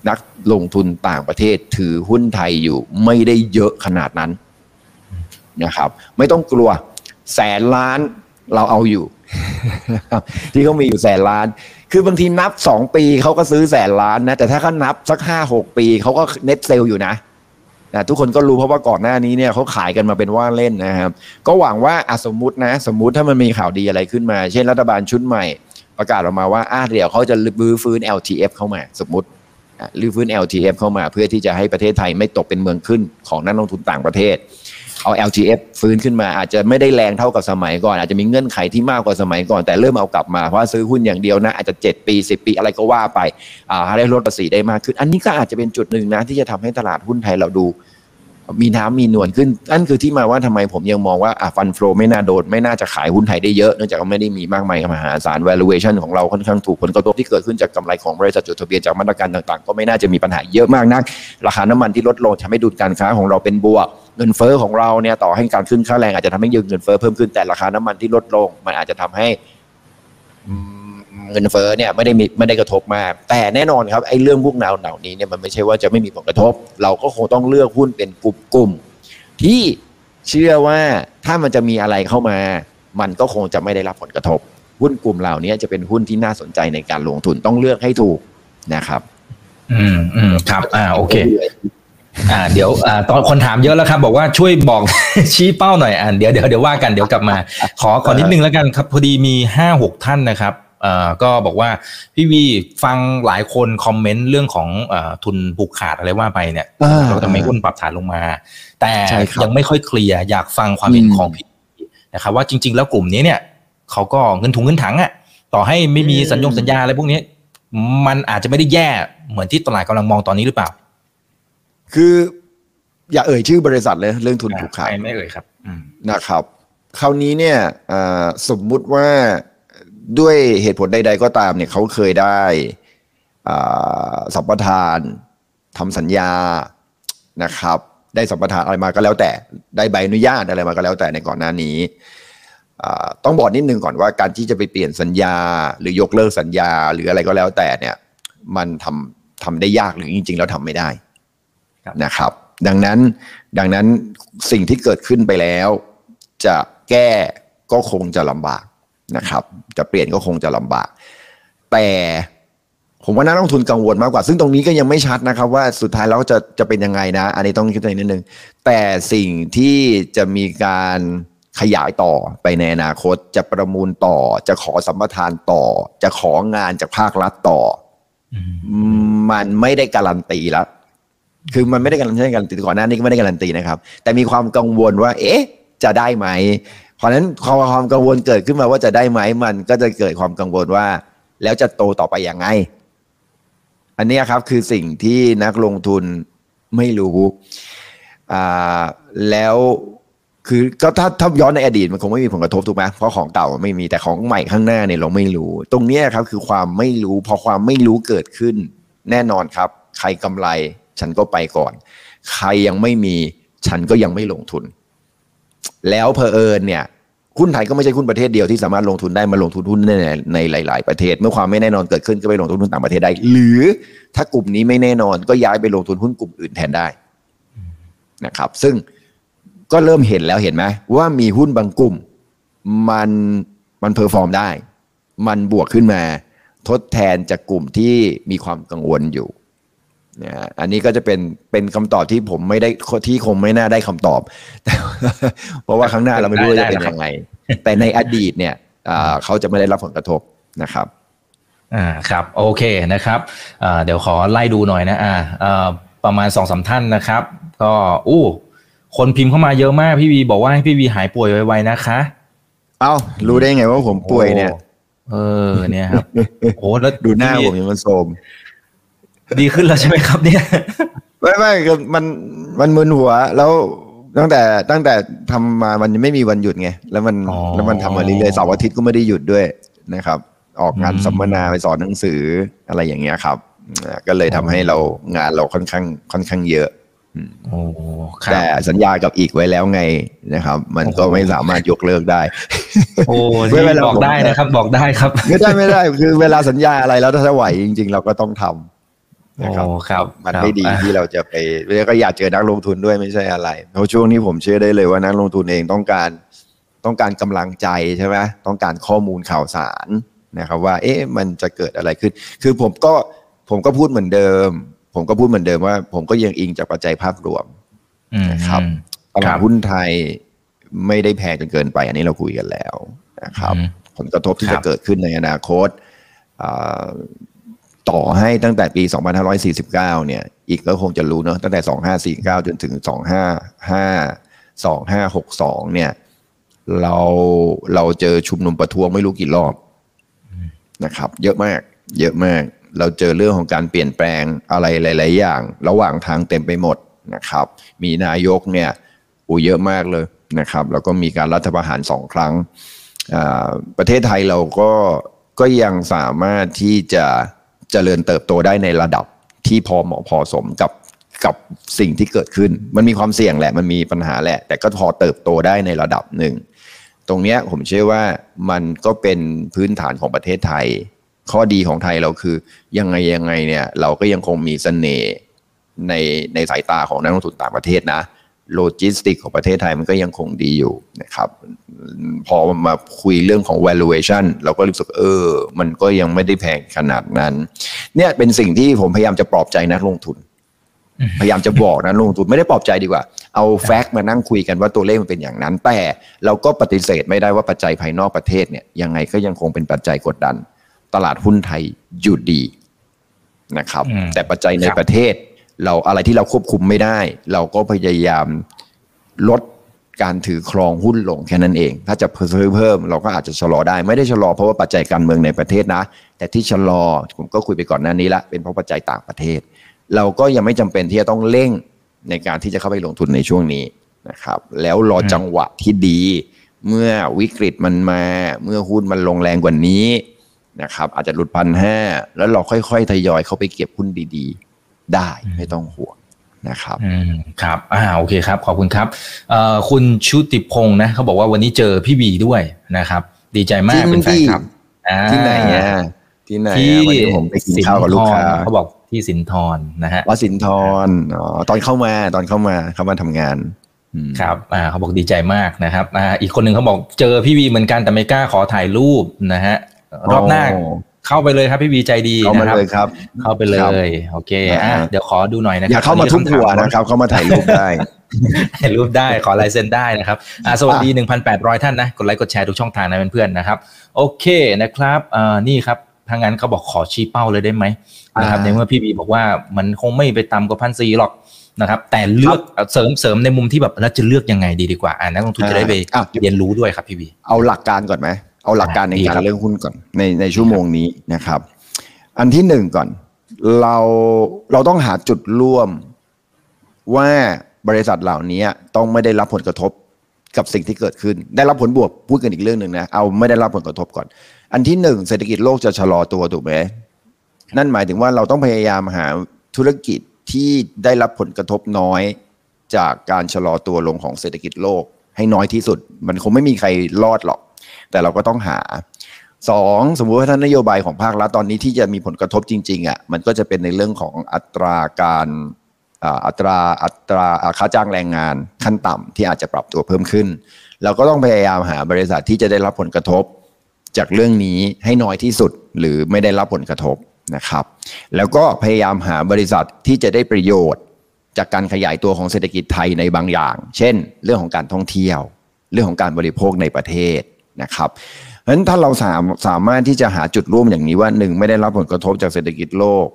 นักลงทุนต่างประเทศถือหุ้นไทยอยู่ไม่ได้เยอะขนาดนั้นนะครับ ไม่ต้องกลัวแสนล้านเราเอาอยู่ ที่เขามีอยู่แสนล้าน คือบางทีนับสองปีเขาก็ซื้อแสนล้านนะ แต่ถ้าเขานับสักห้าหกปีเขาก็เน็ตเซลอยู่นะ นะทุกคนก็รู้เพราะว่าก่อนหน้านี้เนี่ยเขาขายกันมาเป็นว่าเล่นนะครับ ก็หวังว่าอสมมตินะ สมมุติถ้ามันมีข่าวดีอะไรขึ้นมา เช่นรัฐบาลชุดใหม่ ประกาศออกมาว่าอ้าเดี๋ยวเขาจะรื้อฟื้น LTF เข้ามา สมมติรื้อฟื้น LTF เข้ามา เพื่อที่จะให้ประเทศไทยไม่ตกเป็นเมืองขึ้นของนักลงทุนต่างประเทศ เอา LTF ฟื้นขึ้นมาอาจจะไม่ได้แรงเท่ากับสมัยก่อน อาจจะมีเงื่อนไขที่มากกว่าสมัยก่อน แต่เริ่มเอากลับมาเพราะซื้อหุ้นอย่างเดียวนะ อาจจะ 7 ปี 10 ปีอะไรก็ว่าไปอ่าได้ลดภาษีได้มากขึ้น อันนี้ก็อาจจะเป็นจุดหนึ่งนะ ที่จะทำให้ตลาดหุ้นไทยเราดูมีน้ำมีนวลขึ้น นั่นคือที่มาว่าทำไมผมยังมองว่าฟันฟลอไม่น่าโดน ไม่น่าจะขายหุ้นไทยได้เยอะ เนื่องจากว่าไม่ได้มีมากมายมหาศาล valuation ของเราค่อนข้างถูกผลกระทบที่เกิดขึ้นจากกำไรของบริษัทจดทะเบียนจากมาตรการต่างๆ ก็ไม่น่าจะมีปัญหาเยอะมากนัก ราคาน้ำมันที่ลดลงทำให้ดุลการค้าของเราเป็นบวก เงินเฟ้อของเราเนี่ยต่อให้การขึ้นค่าแรงอาจจะทำให้ยืมเงินเฟ้อเพิ่มขึ้นแต่ราคาน้ำมันที่ลดลง มันอาจจะทำให้เงินเฟ้อเนี่ยไม่ได้มีไม่ได้กระทบมาก แต่แน่นอนครับไอ้เรื่องพวกแนวเหล่านี้เนี่ยมันไม่ใช่ว่าจะไม่มีผลกระทบ เราก็คงต้องเลือกหุ้นเป็นกลุ่มๆที่เชื่อว่าถ้ามันจะมีอะไรเข้ามา มันก็คงจะไม่ได้รับผลกระทบ หุ้นกลุ่มเหล่านี้จะเป็นหุ้นที่น่าสนใจในการลงทุนต้องเลือกให้ถูกนะครับ อืมอืมครับ อ่าโอเค อ่าเดี๋ยวอ่าตอนคนถามเยอะแล้วครับ บอกว่าช่วยบอกชี้เป้าหน่อยอ่าเดี๋ยวเดี๋ยวเดี๋ยวว่ากันเดี๋ยวกลับมา ขอขอนิดนึงแล้วกันครับพอดีมีห้าหกท่านนะครับเอ่อก็บอกว่าพี่วีฟังหลายคนคอมเมนต์เรื่องของเอ่อทุนผูกขาดอะไรว่าไปเนี่ยอ่าเราทำไมหุ้นปรับฐานลงมา แต่ใช่ครับยังไม่ค่อยเคลียร์อยากฟังความเห็นอืมของพี่นะครับว่าจริง ๆ แล้วกลุ่มนี้เนี่ยเขาก็เงินถุงเงินถังอะต่อให้ไม่มีสัญญงสัญญาอะไรพวกนี้ มันอาจจะไม่ได้แย่เหมือนที่ตลาดกำลังมองตอนนี้หรือเปล่า คืออย่าเอ่ยชื่อบริษัทเลยเรื่องทุนผูกขาดไม่ไม่เอ่ยครับอืมนะครับ คราวนี้เนี่ยอ่าสมมุติว่าด้วยเหตุผลใด ๆ ก็ตามเนี่ยเขาเคยได้อ่าสัมปทานทำสัญญานะครับ ได้สัมปทานอะไรมาก็แล้วแต่ได้ใบอนุญาตอะไรมาก็แล้วแต่ในก่อนหน้านี้อ่าต้องบอกนิดนึงก่อนว่าการที่จะไปเปลี่ยนสัญญา หรือยกเลิกสัญญา หรืออะไรก็แล้วแต่เนี่ย มันทำทำได้ยากหรือจริง ๆ แล้วทำไม่ได้ครับ นะครับ ดังนั้นดังนั้นสิ่งที่เกิดขึ้นไปแล้ว จะแก้ก็คงจะลำบากนะครับ จะเปลี่ยนก็คงจะลำบาก แต่ผมว่านักลงทุนกังวลมากกว่า ซึ่งตรงนี้ก็ยังไม่ชัดนะครับ ว่าสุดท้ายแล้วจะจะเป็นยังไงนะ อันนี้ต้องคิดในนิดนึง แต่สิ่งที่จะมีการขยายต่อไปในอนาคต จะประมูลต่อ จะขอสัมปทานต่อ จะของานจากภาครัฐต่ออืมมันไม่ได้การันตีแล้ว คือมันไม่ได้การันตีการันตีก่อนหน้านี้ก็ไม่ได้การันตีนะครับ แต่มีความกังวลว่า เอ๊ะ จะได้ไหม เพราะฉะนั้นความความกังวลเกิดขึ้นมาว่าจะได้ไหมมันก็จะเกิดความกังวลว่า แล้วจะโตต่อไปอยังไง อันนี้ครับคือสิ่งที่นักลงทุนไม่รู้อ่าแล้วคือก็ถ้าถ้าย้อนในอดีตมันคงไม่มีผลกระทบถูกไหมเพราะของเก่าไม่มีแต่ของใหม่ข้างหน้าเนี่ยเราไม่รู้ ตรงนี้ครับคือความไม่รู้ พอความไม่รู้เกิดขึ้น แน่นอนครับ ใครกำไร ฉันก็ไปก่อน ใครยังไม่มีฉันก็ยังไม่ลงทุน แล้วเพอเอิญเนี่ยหุ้นไทยก็ไม่ใช่หุ้นประเทศเดียวที่สามารถลงทุนได้มาลงทุนหุ้นในในหลาย ๆ ประเทศ เมื่อความไม่แน่นอนเกิดขึ้นก็ไปลงทุนหุ้นต่างประเทศได้ หรือถ้ากลุ่มนี้ไม่แน่นอนก็ย้ายไปลงทุนหุ้นกลุ่มอื่นแทนได้นะครับ ซึ่งก็เริ่มเห็นแล้วเห็นไหมว่ามีหุ้นบางกลุ่ม มันมัน perform ได้ มันบวกขึ้นมา ทดแทนจากกลุ่มที่มีความกังวลอยู่ นะฮะอันนี้ก็จะเป็นเป็นคำตอบที่ผมไม่ได้ที่คงไม่น่าได้คำตอบแต่เพราะว่าข้างหน้าเราไม่รู้ว่าจะเป็นยังไง แต่ในอดีตเนี่ยอ่าเขาจะไม่ได้รับผลกระทบนะครับอ่าครับโอเคนะครับอ่าเดี๋ยวขอไล่ดูหน่อยนะอ่าอ่าประมาณสองสามท่านนะครับ ก็อู้คนพิมพ์เข้ามาเยอะมากพี่วีบอกว่าให้พี่วีหายป่วยไวๆนะคะ เอ้ารู้ได้ไงว่าผมป่วยเนี่ยโอ้เออเนี่ยครับโอ้แล้วดูหน้าพี่ผวีมยังมันโทรม ดีขึ้นแล้วใช่ไหมครับเนี่ยไม่ไม่คือมันมันมึนหัวแล้วตั้งแต่ตั้งแต่ทำมามันไม่มีวันหยุดไงแล้วมันอ๋อแล้วมันทำมาเรื่อยๆเสาร์อาทิตย์ก็ไม่ได้หยุดด้วยนะครับ ออกงานอืมสัมมนาไปสอนหนังสืออะไรอย่างเงี้ยครับอ่าก็เลยทำให้เรางานเราค่อนข้างค่อนข้างเยอะโอ้ครัแต่บสัญญากับอีกไว้แล้วไงนะครับ มันก็โอ้ไม่สามารถยกเลิกได้ โอ้ไม่ที่เป็นไรบอกได้ผมนะครับ บอกได้ครับ ไม่ได้ไม่ได้ คือเวลาสัญญาอะไรแล้วถ้าไหวจริง ๆ เราก็ต้องทำ นะครับโอ้ครับมันครับไม่ดีอะที่เราจะไปแล้วก็อยากเจอนักลงทุนด้วยไม่ใช่อะไรเพราะช่วงนี้ผมเชื่อได้เลยว่านักลงทุนเองต้องการต้องการกำลังใจใช่ไหมต้องการข้อมูลข่าวสารนะครับว่า เอ๊ะมันจะเกิดอะไรขึ้น คือผมก็ผมก็พูดเหมือนเดิม ผมก็พูดเหมือนเดิมว่า ผมก็ยังอิงจากปัจจัยภาพรวมอืมนะครับอืมตครัลาดบหุ้นไทยไม่ได้แพงจนเกินไป อันนี้เราคุยกันแล้วนะครับอืมผลกระทบที่ครัจะบเกิดขึ้นในอนาคตอ่า ต่อให้ตั้งแต่ปี 2549 เนี่ย อีกก็คงจะรู้เนาะตั้งแต่ 2549 จนถึง 255สองห้าหกสองเนี่ย เราเราเจอชุมนุมประท้วงไม่รู้กี่รอบนะครับ เยอะมาก เยอะมาก เราเจอเรื่องของการเปลี่ยนแปลงอะไรหลาย ๆ อย่าง ระหว่างทางเต็มไปหมดนะครับ มีนายกเนี่ยอูเยอะมากเลยนะครับ แล้วก็มีการรัฐประหารสองครั้งอ่าประเทศไทยเราก็ก็ยังสามารถที่จะ เจริญเติบโตได้ในระดับที่พอเหมาะพอสมกับกับสิ่งที่เกิดขึ้น มันมีความเสี่ยงแหละ มันมีปัญหาแหละ แต่ก็พอเติบโตได้ในระดับหนึ่ง ตรงนี้ผมเชื่อว่ามันก็เป็นพื้นฐานของประเทศไทย ข้อดีของไทยเราคือ ยังไงยังไงเนี่ย เราก็ยังคงมีเสน่ห์ในในสายตาของนักลงทุนต่างประเทศนะ โลจิสติกของประเทศไทยมันก็ยังคงดีอยู่นะครับ พอมาคุยเรื่องของ valuation เราก็รู้สึกเออ มันก็ยังไม่ได้แพงขนาดนั้น เนี่ยเป็นสิ่งที่ผมพยายามจะปลอบใจนักลงทุน พยายามจะบอกนะลงทุนไม่ได้ปลอบใจดีกว่า เอา fact มานั่งคุยกันว่าตัวเลขมันเป็นอย่างนั้น แต่เราก็ปฏิเสธไม่ได้ว่าปัจจัยภายนอกประเทศเนี่ยยังไงก็ยังคงเป็นปัจจัยกดดัน ตลาดหุ้นไทยอยู่ดีนะครับอืมแต่ปัจจัยในครับประเทศ เราอะไรที่เราควบคุมไม่ได้ เราก็พยายามลดการถือครองหุ้นลงแค่นั้นเอง ถ้าจะเพิ่มเพิ่มเราก็อาจจะชะลอได้ไม่ได้ชะลอเพราะว่าปัจจัยการเมืองในประเทศนะ แต่ที่ชะลอผมก็คุยไปก่อนหน้านี้ละเป็นเพราะปัจจัยต่างประเทศ เราก็ยังไม่จำเป็นที่จะต้องเร่งในการที่จะเข้าไปลงทุนในช่วงนี้นะครับ แล้วรอจังหวะที่ดี เมื่อวิกฤตมันมาเมื่อหุ้นมันลงแรงกว่านี้นะครับ อาจจะหลุดพันห้าแล้วเราค่อยๆทยอยเข้าไปเก็บหุ้นดีๆ ได้ไม่ต้องห่วงนะครับอืมครับอ่าโอเคครับ ขอบคุณครับเอ่อคุณชุติพงศ์นะเขาบอกว่าวันนี้เจอพี่บีด้วยนะครับ ดีใจมากจริงเป็นแฟนดิคลับอ่าที่ไหนอะที่ไหนที่อะวันนี้ผมไปกินข้าวกับลูกค้าสินธรเขาบอกที่สินทรนะฮะวัดสินทรอ๋อตอนเข้ามาตอนเข้ามาเข้ามาทำงานอืมครับอ่าเขาบอกดีใจมากนะครับอ่าอีกคนหนึ่งเขาบอกเจอพี่บีเหมือนกันแต่ไม่กล้าขอถ่ายรูปนะฮะรอบหน้าโอ้ เข้าไปเลยครับพี่บีใจดีเข้ามานะครับเลยครับ เข้าไปเลครับยโอเคอะอ่าเดี๋ยวขอดูหน่อยนะคอรับย่าเข้ามาทุกหัวตอนะครับ เข้ามาถ่ายรูปได้ถ่ายรูปได้ขอลายเซ็นได้นะครับอ่าสวัสดี 1,800 ท่านนะกดไลค์กดแชร์ทุกช่องทางนะเพื่อนๆนะครับ โอเคนะครับอ่านี่ครับทางนั้นเขาบอกขอชี้เป้าเลยได้ไหมนะครับอ่าในเมื่อพี่บีบอกว่ามันคงไม่ไปต่ำกว่าพันซีหรอกนะครับ แต่เลือกเสริมเสริมในมุมที่แบบแล้วจะเลือกยังไงดีดีกว่าอ่านักลงทุนจะได้ไปอะเรียนรู้ด้วยครับพี่บีเอาหลักการก่อนไหม เอาหลักการในดีการครับเลือกหุ้นก่อนในในชั่วโมงนี้นะครับ อันที่หนึ่งก่อน เราเราต้องหาจุดร่วมว่าบริษัทเหล่านี้ต้องไม่ได้รับผลกระทบกับสิ่งที่เกิดขึ้น ได้รับผลบวกพูดกันอีกเรื่องหนึ่งนะเอาไม่ได้รับผลกระทบก่อน อันที่หนึ่งเศรษฐกิจโลกจะชะลอตัวถูกไหมนั่นหมายถึงว่าเราต้องพยายามหาธุรกิจที่ได้รับผลกระทบน้อย จากการชะลอตัวลงของเศรษฐกิจโลก ให้น้อยที่สุด มันคงไม่มีใครรอดหรอก แต่เราก็ต้องหาสองสมมุติว่าท่านนโยบายของภาครัฐตอนนี้ที่จะมีผลกระทบจริงๆอะมันก็จะเป็นในเรื่องของอัตราการอัตราอัตราอาค่าจ้างแรงงานขั้นต่ำที่อาจจะปรับตัวเพิ่มขึ้น เราก็ต้องพยายามหาบริษัทที่จะได้รับผลกระทบ จากเรื่องนี้ให้น้อยที่สุดหรือไม่ได้รับผลกระทบนะครับ แล้วก็พยายามหาบริษัทที่จะได้ประโยชน์ จากการขยายตัวของเศรษฐกิจไทยในบางอย่าง เช่น เรื่องของการท่องเที่ยว เรื่องของการบริโภคในประเทศ นะครับเพราะฉะนั้นถ้าเราสามสามารถที่จะหาจุดร่วมอย่างนี้ว่าหนึ่งไม่ได้รับผลกระทบจากเศรษฐกิจโลก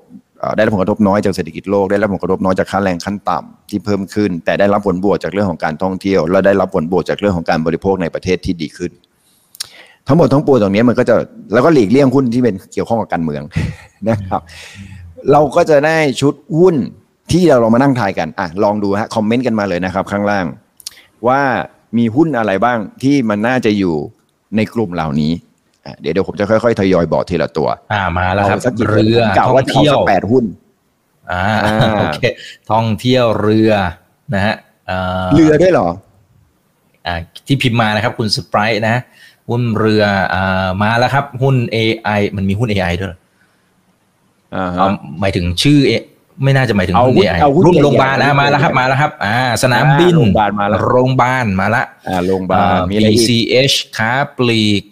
ได้รับผลกระทบน้อยจากเศรษฐกิจโลกได้รับผลกระทบน้อยจากค่าแรงขั้นต่ำที่เพิ่มขึ้น แต่ได้รับผลบวกจากเรื่องของการท่องเที่ยว และได้รับผลบวกจากเรื่องของการบริโภคในประเทศที่ดีขึ้น ทั้งหมดทั้งปวงตรงนี้มันก็จะแล้วก็หลีกเลี่ยงหุ้นที่เป็นเกี่ยวข้องกับการเมืองนะครับเราก็จะได้ชุดหุ้นที่เราลองมานั่งทายกันอะลองดูฮะคอมเมนต์กันมาเลยนะครับ ข้างล่าง ว่ามีหุ้นอะไรบ้างที่มันน่าจะอยู่ ในกลุ่มเหล่านี้อะเดี๋ยวเดี๋ยวผมจะค่อยๆทยอยบอกทีละตัว อ่ามาแล้วครับาสักกี่เรือผมกะท่อว่างจะเอาเที่ยวสักแปดหุ้นอ่าอ่าโอเคท่องเที่ยวเรือนะฮะอ่าเรือด้วยเหรอ อ่า ที่พิมพ์มานะครับ คุณสไปร์นะหุ้นเรืออ่ามาแล้วครับ หุ้น AI มันมีหุ้น AI ด้วยเหรออ่าเอาฮะหมายถึงชื่อเอ ไม่น่าจะหมายถึงเอาหุ้นหุ้น AI เอาหุ้นรุ่นใหญ่ๆโรงพยาบาลนะหุ้นมาแล้วครับใหญ่ๆมาแล้วครับ อ่า สนามบินอ่าโรงพยาบาลมาแล้วโรงพยาบาลมาละอ่าโรงพยาบาลมีอะไรอีก BCH ค้าปลีก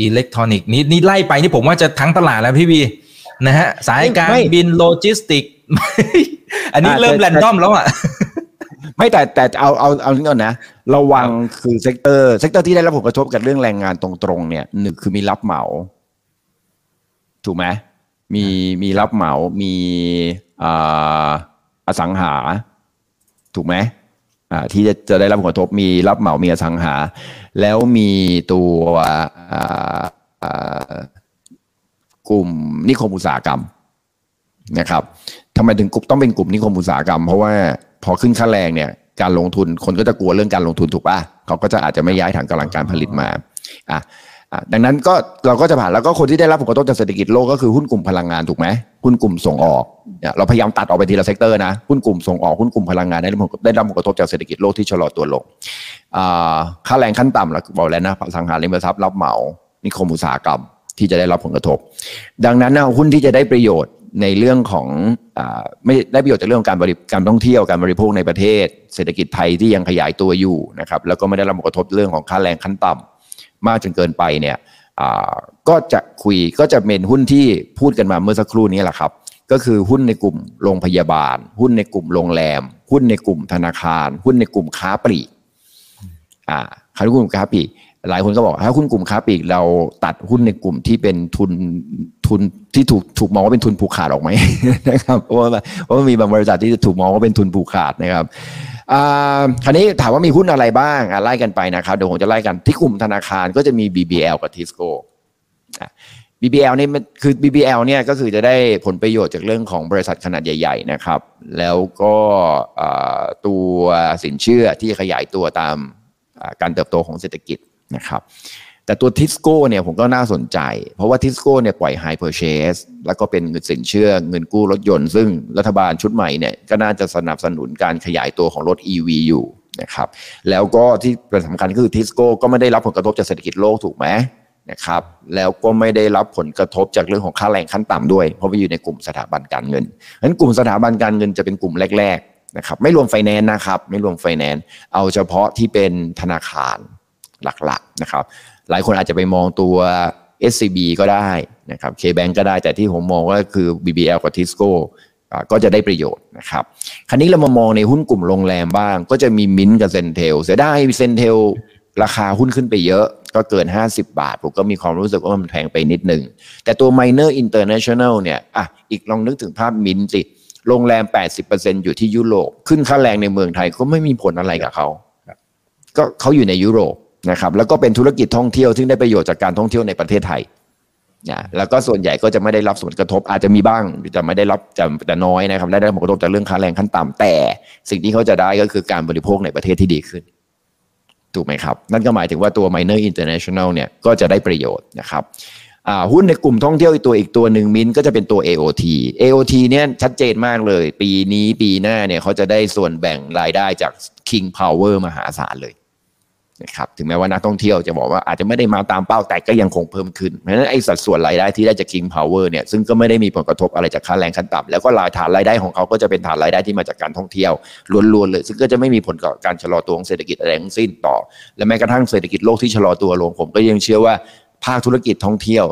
อิเล็กทรอนิกส์นี่นี่ไล่ไปนี่ผมว่าจะทั้งตลาดแล้วพี่บีนะฮะ สายการไม่บินโลจิสติก อันนี้อ่าเริ่มแต่ random แล้วอะไม่แต่แต่เอาเอาเอานี้ก่อนนะระวังคือ sector sector ที่ได้รับผลกระทบกับเรื่องแรงงานตรงๆเนี่ยหนึ่งคือมีรับเหมา ถูกไหม มีมีรับเหมา มีอ่าอสังหา ถูกไหมอ่าที่จะจะได้รับผลกระทบมีรับเหมา มีอสังหา แล้วมีตัวอ่าอ่ากลุ่มนิคมอุตสาหกรรมนะครับทำไมถึงกลุ่มต้องเป็นกลุ่มนิคมอุตสาหกรรม เพราะว่าพอขึ้นค่าแรงเนี่ยการลงทุนคนก็จะกลัวเรื่องการลงทุนถูกป่ะเขาก็จะอาจจะไม่ย้ายฐานกำลังการผลิตมาอะอะ ดังนั้นก็เราก็จะผ่านแล้วก็คนที่ได้รับผลกระทบจากเศรษฐกิจโลกก็คือหุ้นกลุ่มพลังงานถูกไหมหุ้นกลุ่มส่งออกเนี่ยเราพยายามตัดออกไปทีละ sector นะหุ้นกลุ่มส่งออกหุ้นกลุ่มพลังงานได้รับผลได้รับผลกระทบจากเศรษฐกิจโลกที่ชะลอตัวลงอ่าค่าแรงขั้นต่ำเราบอกแล้วนะอสังหาริมทรัพย์รับเหมานิคมอุตสาหกรรมที่จะได้รับผลกระทบ ดังนั้นนะหุ้นที่จะได้ประโยชน์ในเรื่องของอไม่ได้ประโยชน์จากเรื่องของการบริการท่องเที่ยวการบริโภคในประเทศ เศรษฐกิจไทยที่ยังขยายตัวอยู่นะครับแล้วก็ไม่ได้รับผลกระทบเรื่องของค่าแรงขั้นต่ำ มากจนเกินไปเนี่ยก็จะคุยก็จะเป็นหุ้นที่พูดกันมาเมื่อสักครู่นี้แหละครับ ก็คือหุ้นในกลุ่มโรงพยาบาล หุ้นในกลุ่มโรงแรม หุ้นในกลุ่มธนาคาร หุ้นในกลุ่มค้าปลีกอ่าค้ากลุ่มค้าปลีกหลายคนก็บอกถ้าหุ้นกลุ่มค้าปลีกเราตัดหุ้นในกลุ่มที่เป็นทุนทุนที่ถูกถูกมองว่าเป็นทุนผูกขาดออกไหมนะครับเพราะว่าเพราะมีบางบริษัทที่ถูกมองว่าเป็นทุนผูกขาดนะครับ คราวนี้ถามว่ามีหุ้นอะไรบ้างไล่กันไปนะครับเดี๋ยวผมจะไล่กันที่กลุ่มธนาคารก็จะมี BBL กับ Tisco BBL นี่คือ BBL เนี่ยก็คือจะได้ผลประโยชน์จากเรื่องของบริษัทขนาดใหญ่ ๆ นะครับ แล้วก็ตัวสินเชื่อที่ขยายตัวตามการเติบโตของเศรษฐกิจนะครับ แต่ตัวทิสโก้เนี่ยผมก็น่าสนใจ เพราะว่าทิสโก้เนี่ยปล่อย High Purchase แล้วก็เป็นเงินสินเชื่อเงินกู้รถยนต์ ซึ่งรัฐบาลชุดใหม่เนี่ยก็น่าจะสนับสนุนการขยายตัวของรถ EV อยู่นะครับแล้วก็ที่เป็นสำคัญคือทิสโก้ก็ไม่ได้รับผลกระทบจากเศรษฐกิจโลกถูกไหมนะครับแล้วก็ไม่ได้รับผลกระทบจากเรื่องของค่าแรงขั้นต่ำด้วย เพราะว่าอยู่ในกลุ่มสถาบันการเงินนั้นกลุ่มสถาบันการเงินจะเป็นกลุ่มแรกๆนะครับไม่รวมไฟแนนซ์นะครับไม่รวมไฟแนนซ์เอาเฉพาะที่เป็นธนาคารหลักๆนะครับ หลายคนอาจจะไปมองตัว SCB ก็ได้นะครับ KBank ก็ได้แต่ที่ผมมองว่าคือ BBL กับ Tisco ก็จะได้ประโยชน์นะครับ คราวนี้เรามามองในหุ้นกลุ่มโรงแรมบ้าง ก็จะมีมินกับ CENTEL เสียได้ CENTEL ราคาหุ้นขึ้นไปเยอะ ก็เกิน 50 บาท ผมก็มีความรู้สึกว่ามันแพงไปนิดหนึ่ง แต่ตัว Miner International เนี่ยอะอีกลองนึกถึงภาพมินสิ โรงแรม 80%อยู่ที่ยุโรป ขึ้นค่าแรงในเมืองไทยก็ไม่มีผลอะไรกับเขา ก็เขาอยู่ในยุโรป นะครับแล้วก็เป็นธุรกิจท่องเที่ยวซึ่งได้ประโยชน์จากการท่องเที่ยวในประเทศไทยนะแล้วก็ส่วนใหญ่ก็จะไม่ได้รับผลกระทบอาจจะมีบ้างแต่ไม่ได้รับจะแต่น้อยนะครับได้รับผลกระทบจากเรื่องค่าแรงขั้นต่ำแต่ สิ่งที่เขาจะได้ก็คือการบริโภคในประเทศที่ดีขึ้นถูกไหมครับ นั่นก็หมายถึงว่าตัว Miner International เนี่ยก็จะได้ประโยชน์นะครับหุ้นในกลุ่มท่องเที่ยวอีกตัวอีกตัวหนึ่งมินก็จะเป็นตัว AOT AOT เนี่ยชัดเจนมากเลย ปีนี้ปีหน้าเนี่ยเขาจะได้ส่วนแบ่งรายได้จาก King Power มหาศาลเลย นะครับถึงแม้ว่านักท่องเที่ยวจะบอกว่าอาจจะไม่ได้มาตามเป้าแต่ก็ยังคงเพิ่มขึ้น เพราะฉะนั้นไอ้สัดส่วนรายได้ที่ได้จาก King Power เนี่ยซึ่งก็ไม่ได้มีผลกระทบอะไรจากค่าแรงขั้นต่ำแล้วก็รายฐานรายได้ของเขาก็จะเป็นฐานรายได้ที่มาจากการท่องเที่ยวล้วนๆเลย ซึ่งก็จะไม่มีผลกับการชะลอตัวของเศรษฐกิจอะไรทั้งสิ้นต่อ และแม้กระทั่งเศรษฐกิจโลกที่ชะลอตัวลงผมก็ยังเชื่อว่าภาคธุรกิจท่องเที่ยว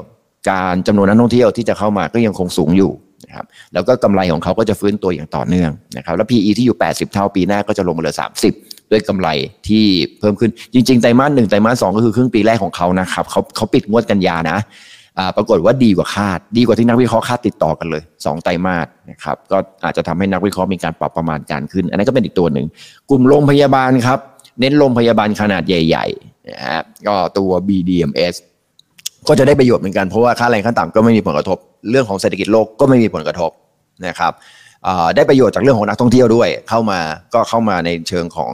การจำนวนนักท่องเที่ยวที่จะเข้ามาก็ยังคงสูงอยู่นะครับแล้วก็กำไรของเขาก็จะฟื้นตัวอย่างต่อเนื่องนะครับแล้ว PE ที่อยู่ 80 เท่าปีหน้าก็จะลงมาเหลือ 30 ด้วยกำไรที่เพิ่มขึ้นจริงๆไตรมาสหนึ่งไตรมาสสองก็คือครึ่งปีแรกของเขานะครับเขาเขาปิดงวดกันยานะปรากฏว่าดีกว่าคาด ดีกว่าที่นักวิเคราะห์คาดติดต่อกันเลย 2 ไตรมาสนะครับก็อาจจะทำให้นักวิเคราะห์มีการปรับประมาณการขึ้น อันนั้นก็เป็นอีกตัวหนึ่ง กลุ่มโรงพยาบาลครับ เน้นโรงพยาบาลขนาดใหญ่ๆนะฮะก็ตัว BDMS ก็จะได้ประโยชน์เหมือนกันเพราะว่าค่าแรงขั้นต่ำก็ไม่มีผลกระทบ เรื่องของเศรษฐกิจโลกก็ไม่มีผลกระทบนะครับ ได้ประโยชน์จากเรื่องของนักท่องเที่ยวด้วย เข้ามาก็เข้ามาในเชิงของ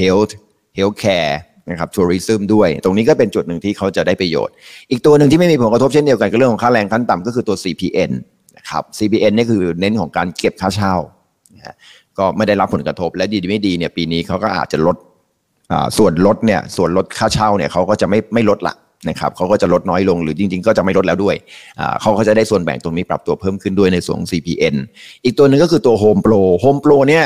health healthcare นะครับทัวริซึมด้วย ตรงนี้ก็เป็นจุดหนึ่งที่เขาจะได้ประโยชน์ อีกตัวหนึ่งที่ไม่มีผลกระทบเช่นเดียวกันกับเรื่องของค่าแรงขั้นต่ำก็คือตัว CPN นะครับ CPN นี่คือเน้นของการเก็บค่าเช่าก็ไม่ได้รับผลกระทบและดีไม่ดีเนี่ยปีนี้เขาก็อาจจะลดส่วนลดเนี่ยส่วนลดค่าเช่าเนี่ยเขาก็จะไม่ไม่ลดละ นะครับเขาก็จะลดน้อยลงหรือจริง ๆ ก็จะไม่ลดแล้วด้วยเขาก็จะได้ส่วนแบ่งตรงนี้ปรับตัวเพิ่มขึ้นด้วยในส่วนของ CPN อีกตัวหนึ่งก็คือตัว Home Pro Home Pro เนี่ย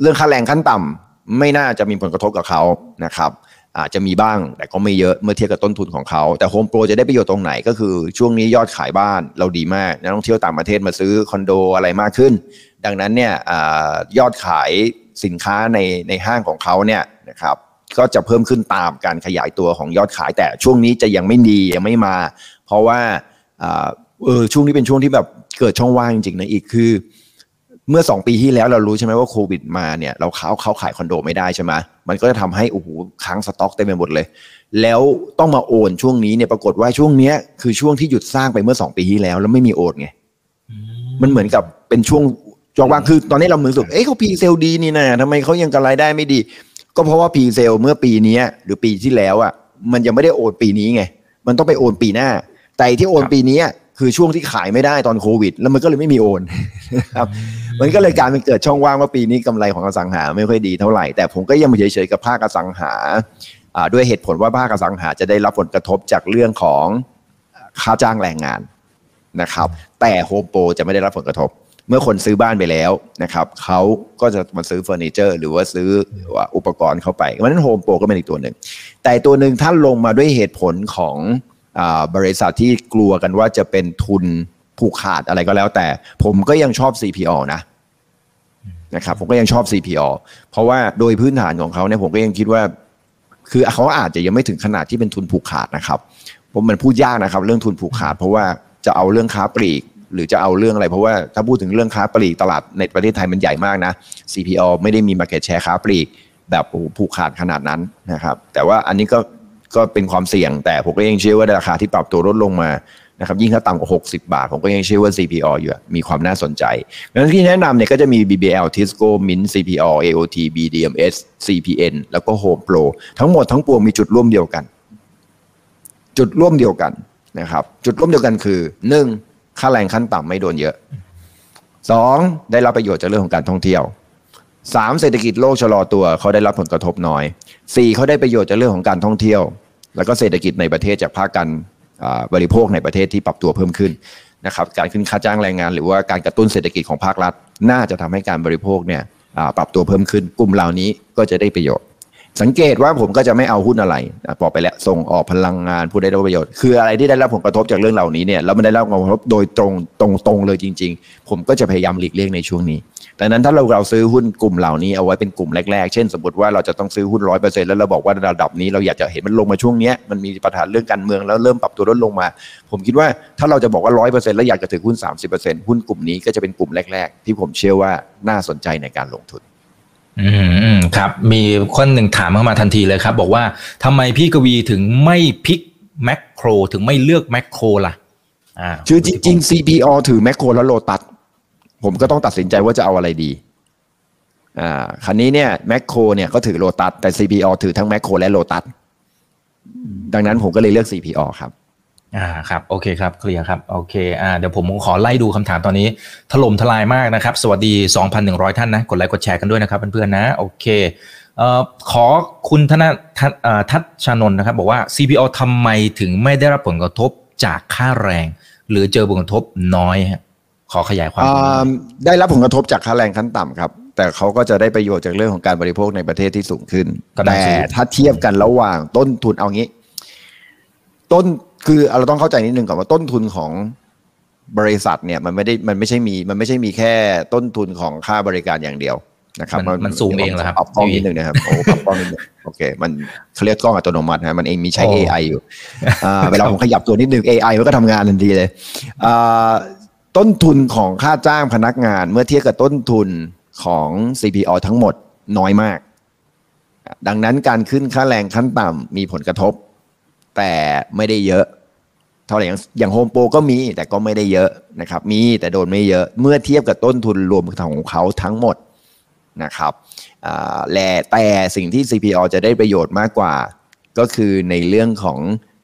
เรื่องค่าแรงขั้นต่ำไม่น่าจะมีผลกระทบกับเขานะครับอาจจะมีบ้างแต่ก็ไม่เยอะเมื่อเทียบกับต้นทุนของเขา แต่ Home Pro จะได้ประโยชน์ตรงไหนก็คือช่วงนี้ยอดขายบ้านเราดีมากนักท่องเที่ยวต่างประเทศมาซื้อคอนโดอะไรมากขึ้น ดังนั้นเนี่ยอยอดขายสินค้าในในห้างของเขาเนี่ยนะครับ ก็จะเพิ่มขึ้นตามการขยายตัวของยอดขาย แต่ช่วงนี้จะยังไม่ดียังไม่มา เพราะว่าเออช่วงนี้เป็นช่วงที่แบบเกิดช่องว่างจริงๆนะอีกคือเมื่อสองปีที่แล้วเรารู้ใช่ไหมว่าโควิดมาเนี่ยเราเข้าเข้าขายคอนโดไม่ได้ใช่ไหมมันก็จะทำให้โอ้โหค้างสต็อกเต็มไปหมดเลย แล้วต้องมาโอนช่วงนี้เนี่ยปรากฏว่าช่วงเนี้ยคือช่วงที่หยุดสร้างไปเมื่อสองปีที่แล้ว แล้วไม่มีโอนไงมันเหมือนกับเป็นช่วงช่องว่างคือตอนนี้เราเหมือนรู้สึกเอ้ยเขา presale ดีนี่นะทำไมเขายังกำไรได้ไม่ดี ก็เพราะว่า presale เมื่อปีนี้หรือปีที่แล้วอะมันยังไม่ได้โอนปีนี้ไง มันต้องไปโอนปีหน้า แต่ที่โอนปีนี้คือช่วงที่ขายไม่ได้ตอนโควิด แล้วมันก็เลยไม่มีโอนครับมันก็เลยการเป็นเกิดช่องว่างว่าปีนี้กำไรของอสังหาไม่ค่อยดีเท่าไหร่แต่ผมก็ยังเฉยๆกับภาคอสังหาด้วยเหตุผลว่าภาคอสังหาจะได้รับผลกระทบจากเรื่องของค่าจ้างแรงงานนะครับ แต่โฮมโปรจะไม่ได้รับผลกระทบ เมื่อคนซื้อบ้านไปแล้วนะครับเขาก็จะมาซื้อเฟอร์นิเจอร์ หรือว่าซื้ออุปกรณ์เข้าไปเพราะฉะนั้นโฮมโปรก็เป็นอีกตัวหนึ่ง แต่ตัวหนึ่งท่านลงมาด้วยเหตุผลของบริษัทที่กลัวกันว่าจะเป็นทุนผูกขาดอะไรก็แล้ว แต่ผมก็ยังชอบ CPO นะนะครับผมก็ยังชอบ CPO เพราะว่าโดยพื้นฐานของเขาเนี่ยผมก็ยังคิดว่า คือเขาอาจจะยังไม่ถึงขนาดที่เป็นทุนผูกขาดนะครับผมมันพูดยากนะครับ เรื่องทุนผูกขาด เพราะว่าจะเอาเรื่องค้าปลีก หรือจะเอาเรื่องอะไร เพราะว่าถ้าพูดถึงเรื่องค้าปลีกตลาดในประเทศไทยมันใหญ่มากนะ CPO ไม่ได้มี market share ค้าปลีก แบบผูกขาดขนาดนั้นนะครับ แต่ว่าอันนี้ก็ก็เป็นความเสี่ยง แต่ผมก็ยังเชื่อว่าราคาที่ปรับตัวลดลงมานะครับยิ่งถ้าต่ำกว่า 60 บาท ผมก็ยังเชื่อว่า CPO อยู่มีความน่าสนใจดังนั้นที่แนะนำเนี่ยก็จะมี BBL Tisco Mint CPO AOT BDMS CPN แล้วก็ Home Pro ทั้งหมดทั้งปวงมีจุดร่วมเดียวกัน จุดร่วมเดียวกันนะครับ จุดร่วมเดียวกันคือหนึ่ง ค่าแรงขั้นต่ำไม่โดนเยอะสองได้รับประโยชน์จากเรื่องของการท่องเที่ยวสามเศรษฐกิจโลกชะลอตัวเขาได้รับผลกระทบน้อยสี่เขาได้ประโยชน์จากเรื่องของการท่องเที่ยว แล้วก็เศรษฐกิจในประเทศจากภาคการบริโภคในประเทศที่ปรับตัวเพิ่มขึ้นนะครับการขึ้นค่าจ้างแรงงาน หรือว่าการกระตุ้นเศรษฐกิจของภาครัฐ น่าจะทำให้การบริโภคเนี่ยปรับตัวเพิ่มขึ้น กลุ่มเหล่านี้ก็จะได้ประโยชน์ สังเกตว่าผมก็จะไม่เอาหุ้นอะไรบอกไปแล้วส่งออกพลังงานผู้ได้รับประโยชน์ คืออะไรที่ได้รับผลกระทบจากเรื่องเหล่านี้เนี่ยแล้วมันได้รับผลกระทบโดยตรงตรงตรงเลยจริง ๆ ผมก็จะพยายามหลีกเลี่ยงในช่วงนี้ดังนั้นถ้าเราเราซื้อหุ้นกลุ่มเหล่านี้เอาไว้เป็นกลุ่มแรกๆ เช่น สมมติว่าเราจะต้องซื้อหุ้นร้อยเปอร์เซ็นต์แล้วเราบอกว่าระดับนี้เราอยากจะเห็นมันลงมาช่วงนี้มันมีปัญหาเรื่องการเมืองแล้วเริ่มปรับตัวลดลงมา ผมคิดว่าถ้าเราจะบอกว่าร้อยเปอร์เซ็นต์แล้วอยากจะถือหุ้นสามสิบเปอร์เซ็นต์หุ้นกลุ่มนี้ก็จะเป็นกลุ่มแรก ๆ ที่ผมเชื่อว่าน่าสนใจในการลงทุน อืมครับมีคนหนึ่งถามเข้ามาทันทีเลยครับ บอกว่าทำไมพี่กวีถึงไม่ pickแมคโครถึงไม่เลือกแมคโครล่ะอ่าคือจริงๆ CPO ถือแมคโครแล้วโลตัสผมก็ต้องตัดสินใจว่าจะเอาอะไรดีอ่าคราวนี้เนี่ยแมคโครเนี่ยก็ถือโลตัสแต่ CPO ถือทั้งแมคโครและโลตัสดังนั้นผมก็เลยเลือก CPO ครับ อ่าครับโอเคครับเคลียร์ครับโอเคอ่าเดี๋ยวผมขอไล่ดูคำถามตอนนี้ ถล่มทลายมากนะครับ สวัสดี 2,100 ท่านนะกดไลค์กดแชร์กันด้วยนะครับเพื่อนๆนะโอเคเอ่อขอคุณธนทัศทัศชานนท์นะครับ บอกว่า CPO ทำไมถึงไม่ได้รับผลกระทบจากค่าแรง หรือเจอผลกระทบน้อยฮะขอขยายความได้รับผลกระทบจากค่าแรงขั้นต่ำครับ แต่เขาก็จะได้ประโยชน์จากเรื่องของการบริโภคในประเทศที่สูงขึ้นแต่ถ้าเทียบกันระหว่างต้นทุนเอางี้ ต้นคือเราต้องเข้าใจนิดนึงก่อนว่าต้นทุนของบริษัทเนี่ยมันไม่ได้มันไม่ใช่มีมันไม่ใช่มีแค่ต้นทุนของค่าบริการอย่างเดียวนะครับมันสูงเองเหรอครับปรับกล้องนิดนึงนะครับโอ้ปรับกล้องนิดนึงโอเคมันเขาเรียกกล้องอัตโนมัตินะมันเองมีใช้ AI อยู่เวลาผมขยับตัวนิดนึง AI มันก็ทำงานทันทีเลยต้นทุนของค่าจ้างพนักงาน เมื่อเทียบกับต้นทุนของ CPO ทั้งหมดน้อยมาก ดังนั้นการขึ้นค่าแรงขั้นต่ำมีผลกระทบ แต่ไม่ได้เยอะ เท่าไหร่อย่างอย่างโฮมโปรก็มีแต่ก็ไม่ได้เยอะนะครับ มีแต่โดนไม่เยอะเมื่อเทียบกับต้นทุนรวมของเขาทั้งหมดนะครับและแต่สิ่งที่ CPO จะได้ประโยชน์มากกว่า ก็คือในเรื่องของ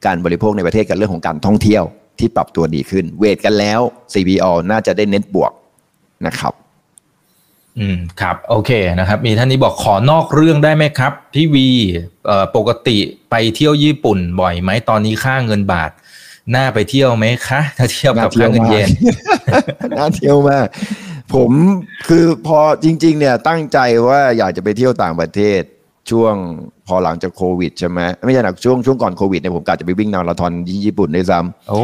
การบริโภคในประเทศกับเรื่องของการท่องเที่ยวที่ปรับตัวดีขึ้น เวทกันแล้ว CPO น่าจะได้เน็ตบวกนะครับ อืมครับโอเคนะครับ มีท่านนี้บอกขอนอกเรื่องได้ไหมครับ พี่วีเอ่อปกติไปเที่ยวญี่ปุ่นบ่อยไหมตอนนี้ค่าเงินบาทน่าไปเที่ยวไหมคะ ถ้าเทียบกับค่าเงินเยนน่าเที่ยวมาก ผมคือพอจริง ๆ เนี่ยตั้งใจว่าอยากจะไปเที่ยวต่างประเทศช่วงพอหลังจากโควิดใช่ไหมไม่ใช่หนักช่วงช่วงก่อนโควิดเนี่ยผมกะจะไปวิ่งนาราธอนที่ญี่ปุ่นด้วยซ้ำโอ้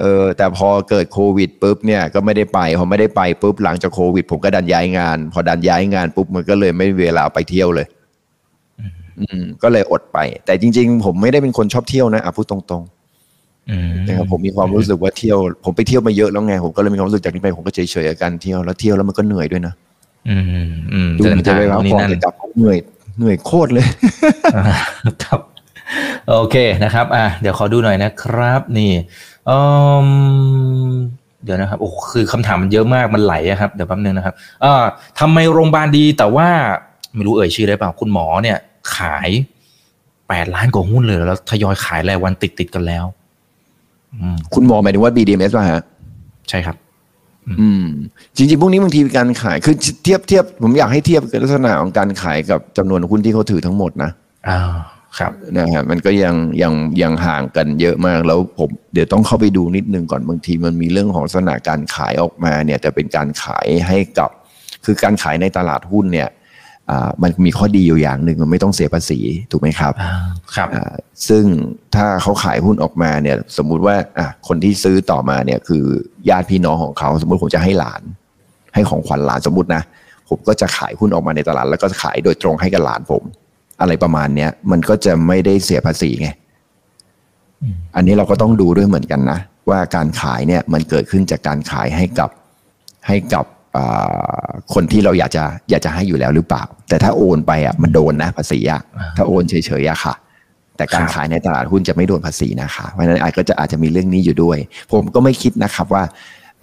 เออแต่พอเกิดโควิดปุ๊บเนี่ยก็ไม่ได้ไปพอไม่ได้ไปปุ๊บหลังจากโควิด ผมก็ดันย้ายงาน พอดันย้ายงานปุ๊บมันก็เลยไม่เวลาไปเที่ยวเลย อืม ก็เลยอดไป แต่จริง ๆ ผมไม่ได้เป็นคนชอบเที่ยวนะอะพูดตรงอืมนะครับผมมีความรู้สึกว่าเที่ยว ผมไปเที่ยวมาเยอะแล้วไงผมก็เลยมีความรู้สึกจากนี้ไปผมก็เฉยๆกับการเที่ยวแล้วเที่ยวแล้วมันก็เหนื่อยด้วยนะอืมอืมดูเดินมันจะทางไปพักนี่ผ่อนนั่นจะกลับเหนื่อยเหนื่อยโคตรเลยอ่าครับ โอเคนะครับ อะเดี๋ยวขอดูหน่อยนะครับ นี่ อืมเดี๋ยวนะครับโอ้คือคำถามมันเยอะมากมันไหลอะครับเดี๋ยวแป๊บนึงนะครับอ่าทำไมโรงพยาบาลดีแต่ว่าไม่รู้เอ่ยชื่อได้เปล่าคุณหมอเนี่ย ขายแปดล้านกว่าหุ้นเลยแล้วทยอยขายรายวันติดติดๆกันแล้วอืมคุณหมอหมายถึงว่า BDMs ป่ะฮะ ใช่ครับ อืม จริงๆ พวกนี้บางทีการขายคือเทียบเทียบผมอยากให้เทียบกับลักษณะของการขายกับจำนวนหุ้นที่เขาถือทั้งหมดนะอ่า ครับนะฮะมันก็ยังยังยังห่างกันเยอะมากแล้วผมเดี๋ยวต้องเข้าไปดูนิดนึงก่อนบางทีมันมีเรื่องของลักษณะการขายออกมาเนี่ยแต่เป็นการขายให้กับ คือการขายในตลาดหุ้นเนี่ยอ่ามันมีข้อดีอยู่อย่างหนึ่งมันไม่ต้องเสียภาษีถูกไหมครับอ่าครับอ่าซึ่งถ้าเขาขายหุ้นออกมาเนี่ยสมมุติว่าอะคนที่ซื้อต่อมาเนี่ยคือญาติพี่น้องของเขา สมมติผมจะให้หลาน ให้ของขวัญหลานสมมตินะผมก็จะขายหุ้นออกมาในตลาดแล้วก็ขายโดยตรงให้กับหลานผม อะไรประมาณเนี้ยมันก็จะไม่ได้เสียภาษีไงอืมอันนี้เราก็ต้องดูด้วยเหมือนกันนะ ว่าการขายเนี่ยมันเกิดขึ้นจากการขายให้กับให้กับอ่าคนที่เราอยากจะอยากจะให้อยู่แล้วหรือเปล่า แต่ถ้าโอนไปอะมันโดนนะภาษีอะอ่าถ้าโอนเฉยๆอะค่ะ แต่การครับขายในตลาดหุ้นจะไม่โดนภาษีนะคะเพราะฉะนั้นอาจก็จะอาจจะมีเรื่องนี้อยู่ด้วย ผมก็ไม่คิดนะครับว่า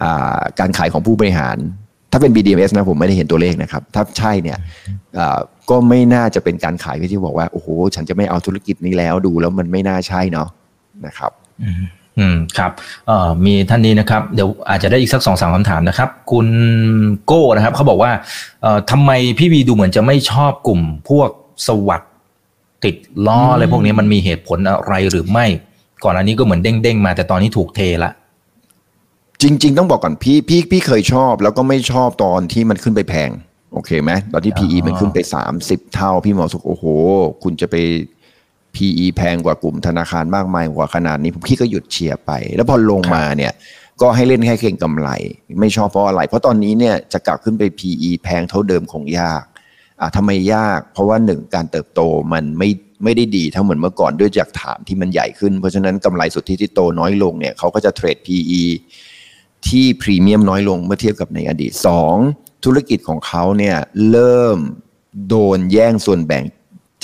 อ่าการขายของผู้บริหาร ถ้าเป็น BDMs นะผมไม่ได้เห็นตัวเลขนะครับ ถ้าใช่เนี่ยก็ไม่น่าจะเป็นการขายที่บอกว่า โอ้โห ฉันจะไม่เอาธุรกิจนี้แล้วดูแล้วมันไม่น่าใช่เนาะนะครับอืมอืมครับเอ่อมีท่านนี้นะครับ เดี๋ยวอาจจะได้อีกสักสองสามคำถามนะครับ คุณโก้นะครับเขาบอกว่าเอ่อทำไมพี่วีดูเหมือนจะไม่ชอบกลุ่มพวกสวัสดติดล้ออะไรพวกนี้มันมีเหตุผลอะไรหรือไม่ ก่อนอันนี้ก็เหมือนเด้งๆมา แต่ตอนนี้ถูกเทละ จริง ๆ ต้องบอกก่อนพี่พี่พี่เคยชอบ แล้วก็ไม่ชอบตอนที่มันขึ้นไปแพง โอเคไหมตอนที่ PE มันขึ้นไป30เท่า พี่หมอสุกโอ้โห คุณจะไป PE แพงกว่ากลุ่มธนาคารมากมายกว่าขนาดนี้พี่ก็หยุดเชียร์ไป แล้วพอลงมาเนี่ยก็ให้เล่นแค่เก่งกำไร ไม่ชอบเพราะอะไร เพราะตอนนี้เนี่ยจะกลับขึ้นไป PE แพงเท่าเดิมคงยากอะทำไมยาก เพราะว่าหนึ่งการเติบโตมันไม่ไม่ได้ดีเท่าเหมือนเมื่อก่อนด้วยจากฐานที่มันใหญ่ขึ้น เพราะฉะนั้นกำไรสุทธิที่โตน้อยลงเนี่ยเขาก็จะเทรด PE ที่พรีเมียมน้อยลงเมื่อเทียบกับในอดีต 2. ธุรกิจของเขาเนี่ยเริ่มโดนแย่งส่วนแบ่ง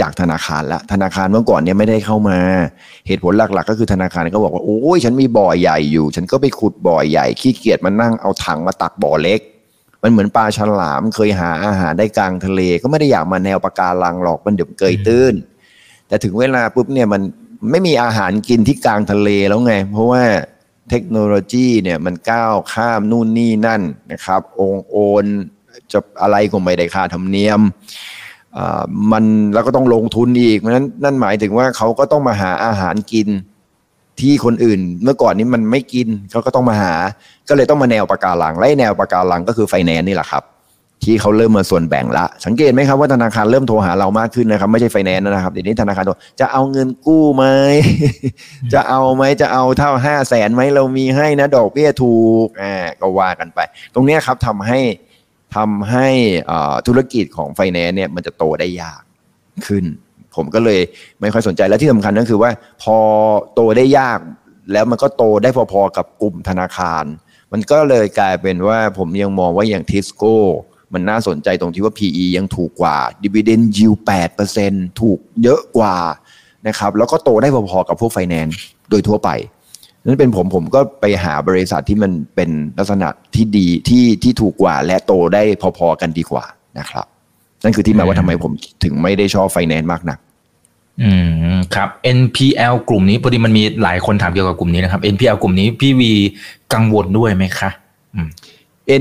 จากธนาคารละธนาคารเมื่อก่อนเนี่ยไม่ได้เข้ามา เหตุผลหลักๆ ก็คือธนาคารก็บอกว่าโอ้ยฉันมีบ่อใหญ่อยู่ ฉันก็ไปขุดบ่อใหญ่ขี้เกียจมานั่งเอาถังมาตักบ่อเล็ก มันเหมือนปลาฉลามเคยหาอาหารได้กลางทะเล ก็ไม่ได้อยากมาแนวปะการังหรอกมันเดี๋ยวเกยตื้น แต่ถึงเวลาปุ๊บเนี่ยมันไม่มีอาหารกินที่กลางทะเลแล้วไง เพราะว่า เทคโนโลยีเนี่ยมันก้าวข้ามนู่นนี่นั่นนะครับองโอนจะอะไรก็ไม่ได้ค่าธรรมเนียมอ่ามันแล้วก็ต้องลงทุนอีกเพราะนั้นนั่นหมายถึงว่าเขาก็ต้องมาหาอาหารกินที่คนอื่น เมื่อก่อนนี้มันไม่กินเขาก็ต้องมาหา ก็เลยต้องมาแนวปะการังไล่แนวปะการังก็คือไฟแนนซ์นี่แหละครับ ที่เขาเริ่มมาส่วนแบ่งละ สังเกตไหมครับว่าธนาคารเริ่มโทรหาเรามากขึ้นนะครับ ไม่ใช่ไฟแนนซ์นะครับเดี๋ยวนี้ธนาคารโทรจะเอาเงินกู้ไหม จะเอาไหมจะเอาเท่าห้าแสนไหมเรามีให้นะ ดอกเบี้ยถูกอ่าก็ว่ากันไป ตรงนี้ครับทำให้ทำให้ธุรกิจของไฟแนนซ์เนี่ยมันจะโตได้ยากขึ้น ผมก็เลยไม่ค่อยสนใจและที่สำคัญก็คือว่า พอโตได้ยาก แล้วมันก็โตได้พอๆกับกลุ่มธนาคาร มันก็เลยกลายเป็นว่าผมยังมองว่าอย่างทิสโก้ มันน่าสนใจตรงที่ว่า PE ยังถูกกว่า Dividend Yield 8%ถูกเยอะกว่านะครับแล้วก็โตได้พอๆกับพวกไฟแนนซ์โดยทั่วไปนั้นเป็นผมผมก็ไปหาบริษัทที่มันเป็นลักษณะที่ดีที่ที่ถูกกว่าและโตได้พอๆกันดีกว่านะครับ นั่นคือที่มาว่าทำไมผมถึงไม่ได้ชอบไฟแนนซ์มากนักอืมครับ NPL กลุ่มนี้พอดีมันมีหลายคนถามเกี่ยวกับกลุ่มนี้นะครับ NPL กลุ่มนี้พี่วีกังวลด้วยไหมคะอืม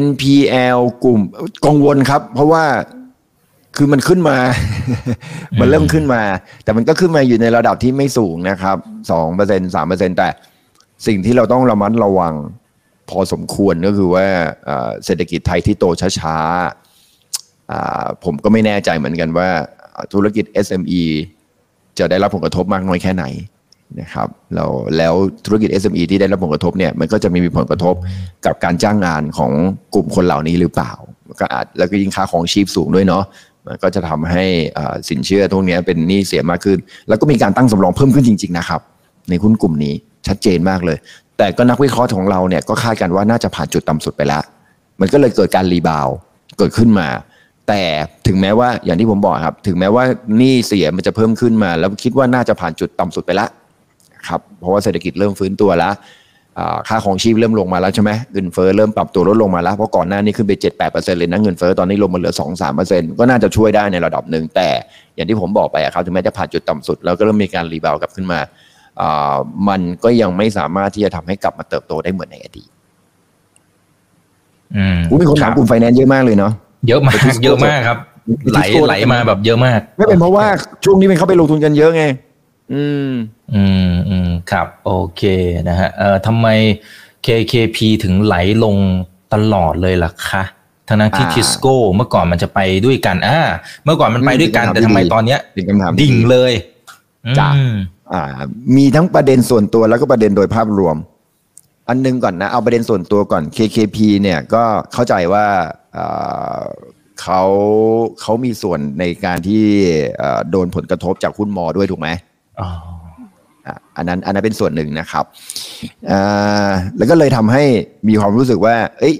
NPL กลุ่มกังวลครับ เพราะว่าคือมันขึ้นมา มันเริ่มขึ้นมา แต่มันก็ขึ้นมาอยู่ในระดับที่ไม่สูงนะครับสองเปอร์เซ็นสามเปอร์เซ็นแต่สิ่งที่เราต้องระมัดระวังพอสมควรก็คือว่าเศรษฐกิจไทยที่โตช้าๆผมก็ไม่แน่ใจเหมือนกันว่าธุรกิจ SME จะได้รับผลกระทบมากน้อยแค่ไหน นะครับแล้วแล้วธุรกิจ SME ที่ได้รับผลกระทบเนี่ยมันก็จะมีผลกระทบกับการจ้างงานของกลุ่มคนเหล่านี้หรือเปล่า ก็อาจแล้วก็ยิ่งค่าของชีพสูงด้วยเนาะมันก็จะทำให้สินเชื่อพวกนี้เป็นหนี้เสียมากขึ้น แล้วก็มีการตั้งสำรองเพิ่มขึ้นจริง ๆ นะครับ ในหุ้นกลุ่มนี้ชัดเจนมากเลย แต่ก็นักวิเคราะห์ของเราเนี่ยก็คาดกันว่าน่าจะผ่านจุดต่ำสุดไปแล้ว มันก็เลยเกิดการรีบาวเกิดขึ้นมาแต่ถึงแม้ว่าอย่างที่ผมบอกครับ ถึงแม้ว่าหนี้เสียมันจะเพิ่มขึ้นมา แล้วคิดว่าน่าจะผ่านจุดต่ำสุดไปแล้ว ครับเพราะว่าเศรษฐกิจเริ่มฟื้นตัวแล้วอ่าค่าครองชีพเริ่มลงมาแล้วใช่ไหมเงินเฟ้อเริ่มปรับตัวลดลงมาแล้วเพราะก่อนหน้านี้ขึ้นไป 7-8%เลยนะเงินเฟ้อตอนนี้ลงมาเหลือ 2-3%ก็น่าจะช่วยได้ในระดับหนึ่งแต่อย่างที่ผมบอกไปอะครับถึงแม้จะผ่านจุดต่ำสุด แล้วก็เริ่มมีการ rebound กลับขึ้นมาอ่ามันก็ยังไม่สามารถที่จะทำให้กลับมาเติบโตได้เหมือนในอดีตอืมอุ๊ยมีคนถามกลุ่มไฟแนนซ์เยอะมากเลยเนาะเยอะมากเยอะมากครับไหลไหลมาแบบเยอะมากไม่เป็นเพราะว่าช่วงนี้เป็นเข้าไปลงทุนกันเยอะไง อืม อืมอืมครับโอเคนะฮะเอ่อทำไม KKP ถึงไหลลงตลอดเลยล่ะคะทั้งนั้นที่อ่าทิสโก้เมื่อก่อนมันจะไปด้วยกันอ่าเมื่อก่อนมันไปด้วยกันอืมแต่ทำไมตอนเนี้ยเป็นคำถามที่ดิ่งเลยจ้ะอืมอ่า มีทั้งประเด็นส่วนตัวแล้วก็ประเด็นโดยภาพรวม อันหนึงก่อนนะ เอาประเด็นส่วนตัวก่อน KKP เนี่ยก็เข้าใจว่าอ่าเขาเขามีส่วนในการที่เอ่อโดนผลกระทบจากหุ้นมอด้วยถูกไหม อันนั้นอันนั้นเป็นส่วนหนึ่งนะครับแล้วก็เลยทำให้มีความรู้สึกว่า เอ้ย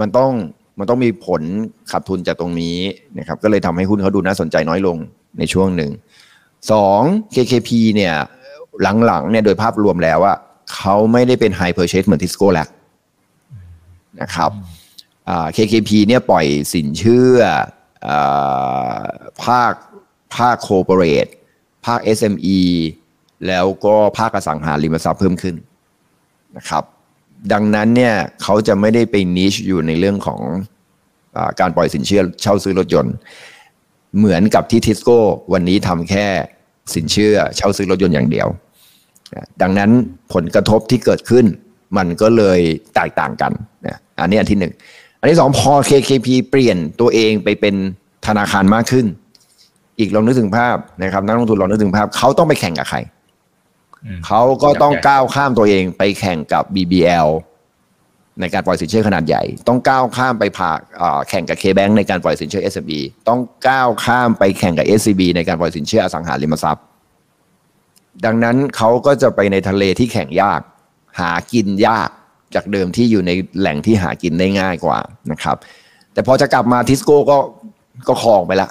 มันต้องมันต้องมีผลขาดทุนจากตรงนี้นะครับ ก็เลยทำให้หุ้นเขาดูน่าสนใจน้อยลงในช่วงหนึ่งสอง KKP เนี่ยหลังๆเนี่ยโดยภาพรวมแล้วว่าเขาไม่ได้เป็น High Purchase เหมือนทิสโก้แล้วนะครับ KKP เนี่ยปล่อยสินเชื่ออภาคภาคโคเปอเรทภาค SME แล้วก็ภาคอสังหาริมทรัพย์เพิ่มขึ้นนะครับดังนั้นเนี่ยเขาจะไม่ได้ไปนิชอยู่ในเรื่องของอการปล่อยสินเชื่อเช่าซื้อรถยนต์ เหมือนกับที่ทิสโก้วันนี้ทำแค่สินเชื่อเช่าซื้อรถยนต์อย่างเดียว ดังนั้นผลกระทบที่เกิดขึ้นมันก็เลยแตกต่างกันนะอันนี้อันที่หนึ่งอันที่สองพอ KKP เปลี่ยนตัวเองไปเป็นธนาคารมากขึ้น อีกลองนึกถึงภาพนะครับนักลงทุนลองนึกถึงภาพเขาต้องไปแข่งกับใคร เขาก็ต้องก้าวข้ามตัวเองไปแข่งกับ BBL ในการปล่อยสินเชื่อขนาดใหญ่ ต้องก้าวข้ามไปผ่าอ่าแข่งกับ KBank ในการปล่อยสินเชื่อ SME ต้องก้าวข้ามไปแข่งกับ SCB ในการปล่อยสินเชื่ออสังหาริมทรัพย์ ดังนั้นเขาก็จะไปในทะเลที่แข่งยาก หากินยากจากเดิมที่อยู่ในแหล่งที่หากินได้ง่ายกว่านะครับ แต่พอจะกลับมาทิสโก้ก็ก็คลองไปละ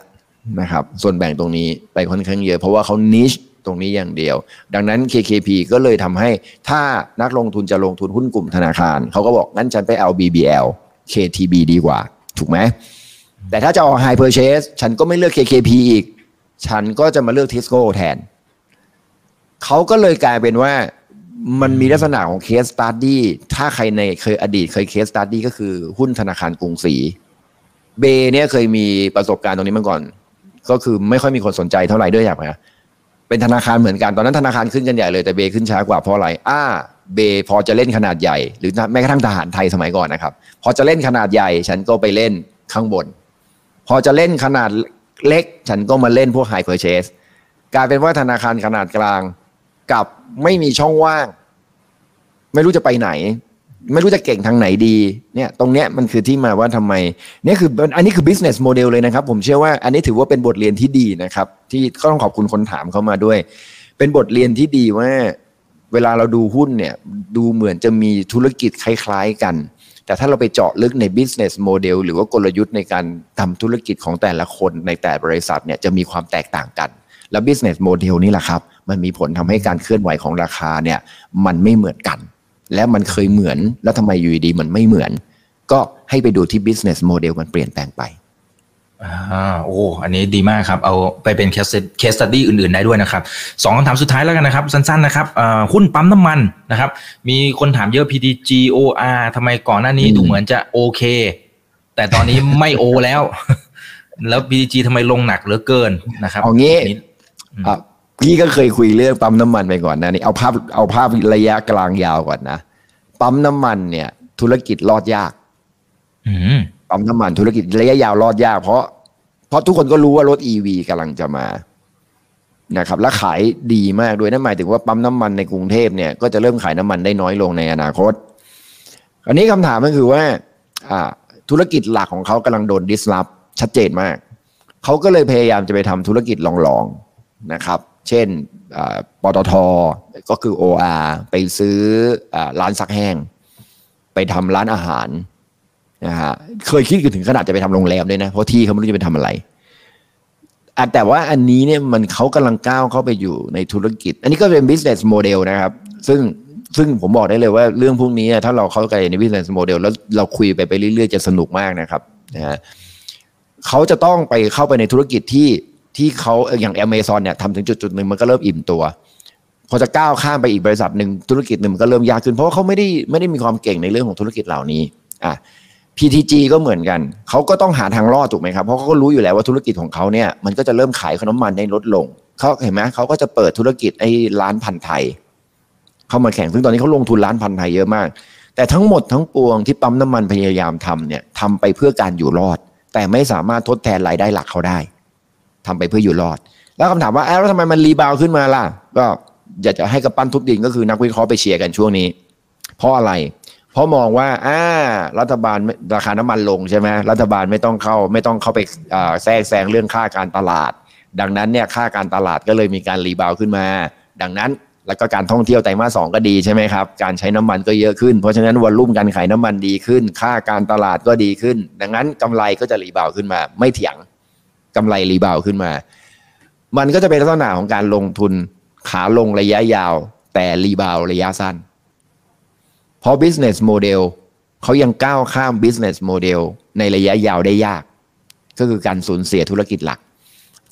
นะครับ ส่วนแบ่งตรงนี้ไปค่อนข้างเยอะ เพราะว่าเขานิช ตรงนี้อย่างเดียว ดังนั้น KKP ก็เลยทำให้ถ้านักลงทุนจะลงทุนหุ้นกลุ่มธนาคาร เขาก็บอกงั้นฉันไปเอา BBL KTB ดีกว่า ถูกไหม แต่ถ้าจะเอา High Purchase ฉันก็ไม่เลือก KKP อีก ฉันก็จะมาเลือก Tisco แทน เขาก็เลยกลายเป็นว่ามันมีลักษณะของเคสตัดดี้ถ้าใครในเคยอดีตเคยเคสตัดดี้ก็คือหุ้นธนาคารกรุงศรีเบเนี่ยเคยมีประสบการณ์ตรงนี้มาก่อน ก็คือไม่ค่อยมีคนสนใจเท่าไหร่ด้วยอย่างไร เป็นธนาคารเหมือนกันตอนนั้นธนาคารขึ้นกันใหญ่เลยแต่เบขึ้นช้ากว่าเพราะอะไรอ้าเบพอจะเล่นขนาดใหญ่ หรือแม้กระทั่งทหารไทยสมัยก่อนนะครับพอจะเล่นขนาดใหญ่ ฉันก็ไปเล่นข้างบน พอจะเล่นขนาดเล็ก ฉันก็มาเล่นพวกไฮเพอร์เชสกลายเป็นว่าธนาคารขนาดกลางกับไม่มีช่องว่าง ไม่รู้จะไปไหน ไม่รู้จะเก่งทางไหนดีเนี่ยตรงเนี้ยมันคือที่มาว่าทำไมเนี่ยคืออันนี้คือ business model เลยนะครับ ผมเชื่อว่าอันนี้ถือว่าเป็นบทเรียนที่ดีนะครับ ที่ก็ต้องขอบคุณคนถามเข้ามาด้วย เป็นบทเรียนที่ดีว่าเวลาเราดูหุ้นเนี่ยดูเหมือนจะมีธุรกิจคล้าย ๆ กัน แต่ถ้าเราไปเจาะลึกใน business model หรือว่ากลยุทธ์ในการทำธุรกิจของแต่ละคนในแต่บริษัทเนี่ยจะมีความแตกต่างกัน แล้ว business model นี่แหละครับ มันมีผลทำให้การเคลื่อนไหวของราคาเนี่ยมันไม่เหมือนกัน และมันเคยเหมือน แล้วทำไมอยู่ดีๆมันไม่เหมือน ก็ให้ไปดูที่ business model มันเปลี่ยนแปลงไปอ่าโอ้อันนี้ดีมากครับ เอาไปเป็น case case study อื่นๆได้ด้วยนะครับสองคำถามสุดท้ายแล้วกันนะครับ สั้นๆนะครับอ่าหุ้นปั๊มน้ำมันนะครับ มีคนถามเยอะ PTG OR ทำไมก่อนหน้านี้อืมดูเหมือนจะโอเค แต่ตอนนี้ไม่โอแล้ว แล้ว PTG ทำไมลงหนักเหลือเกินนะครับเอางี้นนี้อะ พี่ก็เคยคุยเรื่องปั๊มน้ำมันไปก่อนนะนี่เอาภาพเอาภาพระยะกลางยาวก่อนนะปั๊มน้ำมันเนี่ย ธุรกิจรอดยากอืมปั๊มน้ำมันธุรกิจระยะยาวรอดยาก เพราะเพราะทุกคนก็รู้ว่ารถ E ีวีกำลังจะมานะครับและขายดีมากด้วยนั่นหมายถึงว่าปั๊มน้ำมันในกรุงเทพเนี่ยก็จะเริ่มขายน้ำมันได้น้อยลงในอนาคต อันนี้คำถามก็คือว่าอ่าธุรกิจหลักของเขากำลังโดนดิสลอฟชัดเจนมาก เขาก็เลยพยายามจะไปทำธุรกิจลองๆนะครับ เช่นปตทก็คือ OR ไปซื้ออร้านซักแห้ง ไปทำร้านอาหารนะฮะเคยคิดถึงขนาดจะไปทำโรงแรมด้วยนะ เพราะที่เขาไม่รู้จะไปทำอะไรแต่ว่าอันนี้เนี่ยมันเขากำลังก้าวเข้าไปอยู่ในธุรกิจ อันนี้ก็เป็น business model นะครับ ซึ่งซึ่งผมบอกได้เลยว่าเรื่องพวกนี้ถ้าเราเข้าใจใน business model แล้วเราคุยไปไปเรื่อยๆ จะสนุกมากนะครับนะฮะเขาจะต้องไปเข้าไปในธุรกิจที่ ที่เขาอย่าง Amazon เนี่ยทำถึงจุดจุดหนึ่งมันก็เริ่มอิ่มตัวพอจะก้าวข้ามไปอีกบริษัทหนึ่งธุรกิจหนึ่งมันก็เริ่มยากขึ้น เพราะว่าเขาไม่ได้ไม่ได้มีความเก่งในเรื่องของธุรกิจเหล่านี้อะ PTG ก็เหมือนกัน เขาก็ต้องหาทางรอดถูกไหมครับ เพราะเขาก็รู้อยู่แล้วว่าธุรกิจของเขาเนี่ยมันก็จะเริ่มขายขนมมันได้ลดลง เขาเห็นไหมเขาก็จะเปิดธุรกิจไอ้ร้านพันไทย เข้ามาแข่งซึ่งตอนนี้เขาลงทุนร้านพันไทยเยอะมาก แต่ทั้งหมดทั้งปวงที่ปั๊มน้ำมันพยายามทำเนี่ยทำไปเพื่อการอยู่รอด แต่ไม่สามารถทดแทนรายได้หลักเขาได้ ทำไปเพื่ออยู่รอด แล้วคำถามว่าแล้วทำไมมันรีบาวขึ้นมาล่ะ ก็อยากจะให้กับปั้นทุบดินก็คือนักวิเคราะห์ไปเชียร์กันช่วงนี้ เพราะอะไร เพราะมองว่าอ่ารัฐบาลราคาน้ำมันลงใช่ไหมรัฐบาลไม่ต้องเข้าไม่ต้องเข้าไปแทรกแซงเรื่องค่าการตลาด ดังนั้นเนี่ยค่าการตลาดก็เลยมีการ rebound ขึ้นมา ดังนั้นแล้วก็การท่องเที่ยวไตรมาสสองก็ดีใช่ไหมครับ การใช้น้ำมันก็เยอะขึ้น เพราะฉะนั้น volume การขายน้ำมันดีขึ้น ค่าการตลาดก็ดีขึ้น ดังนั้นกำไรก็จะ rebound ขึ้นมา ไม่เถียง กำไร rebound ขึ้นมา มันก็จะเป็นลักษณะของการลงทุนขาลงระยะยาว แต่รีบาวระยะสั้น เพราะ business model เขายังก้าวข้าม business model ในระยะยาวได้ยาก ก็คือการสูญเสียธุรกิจหลัก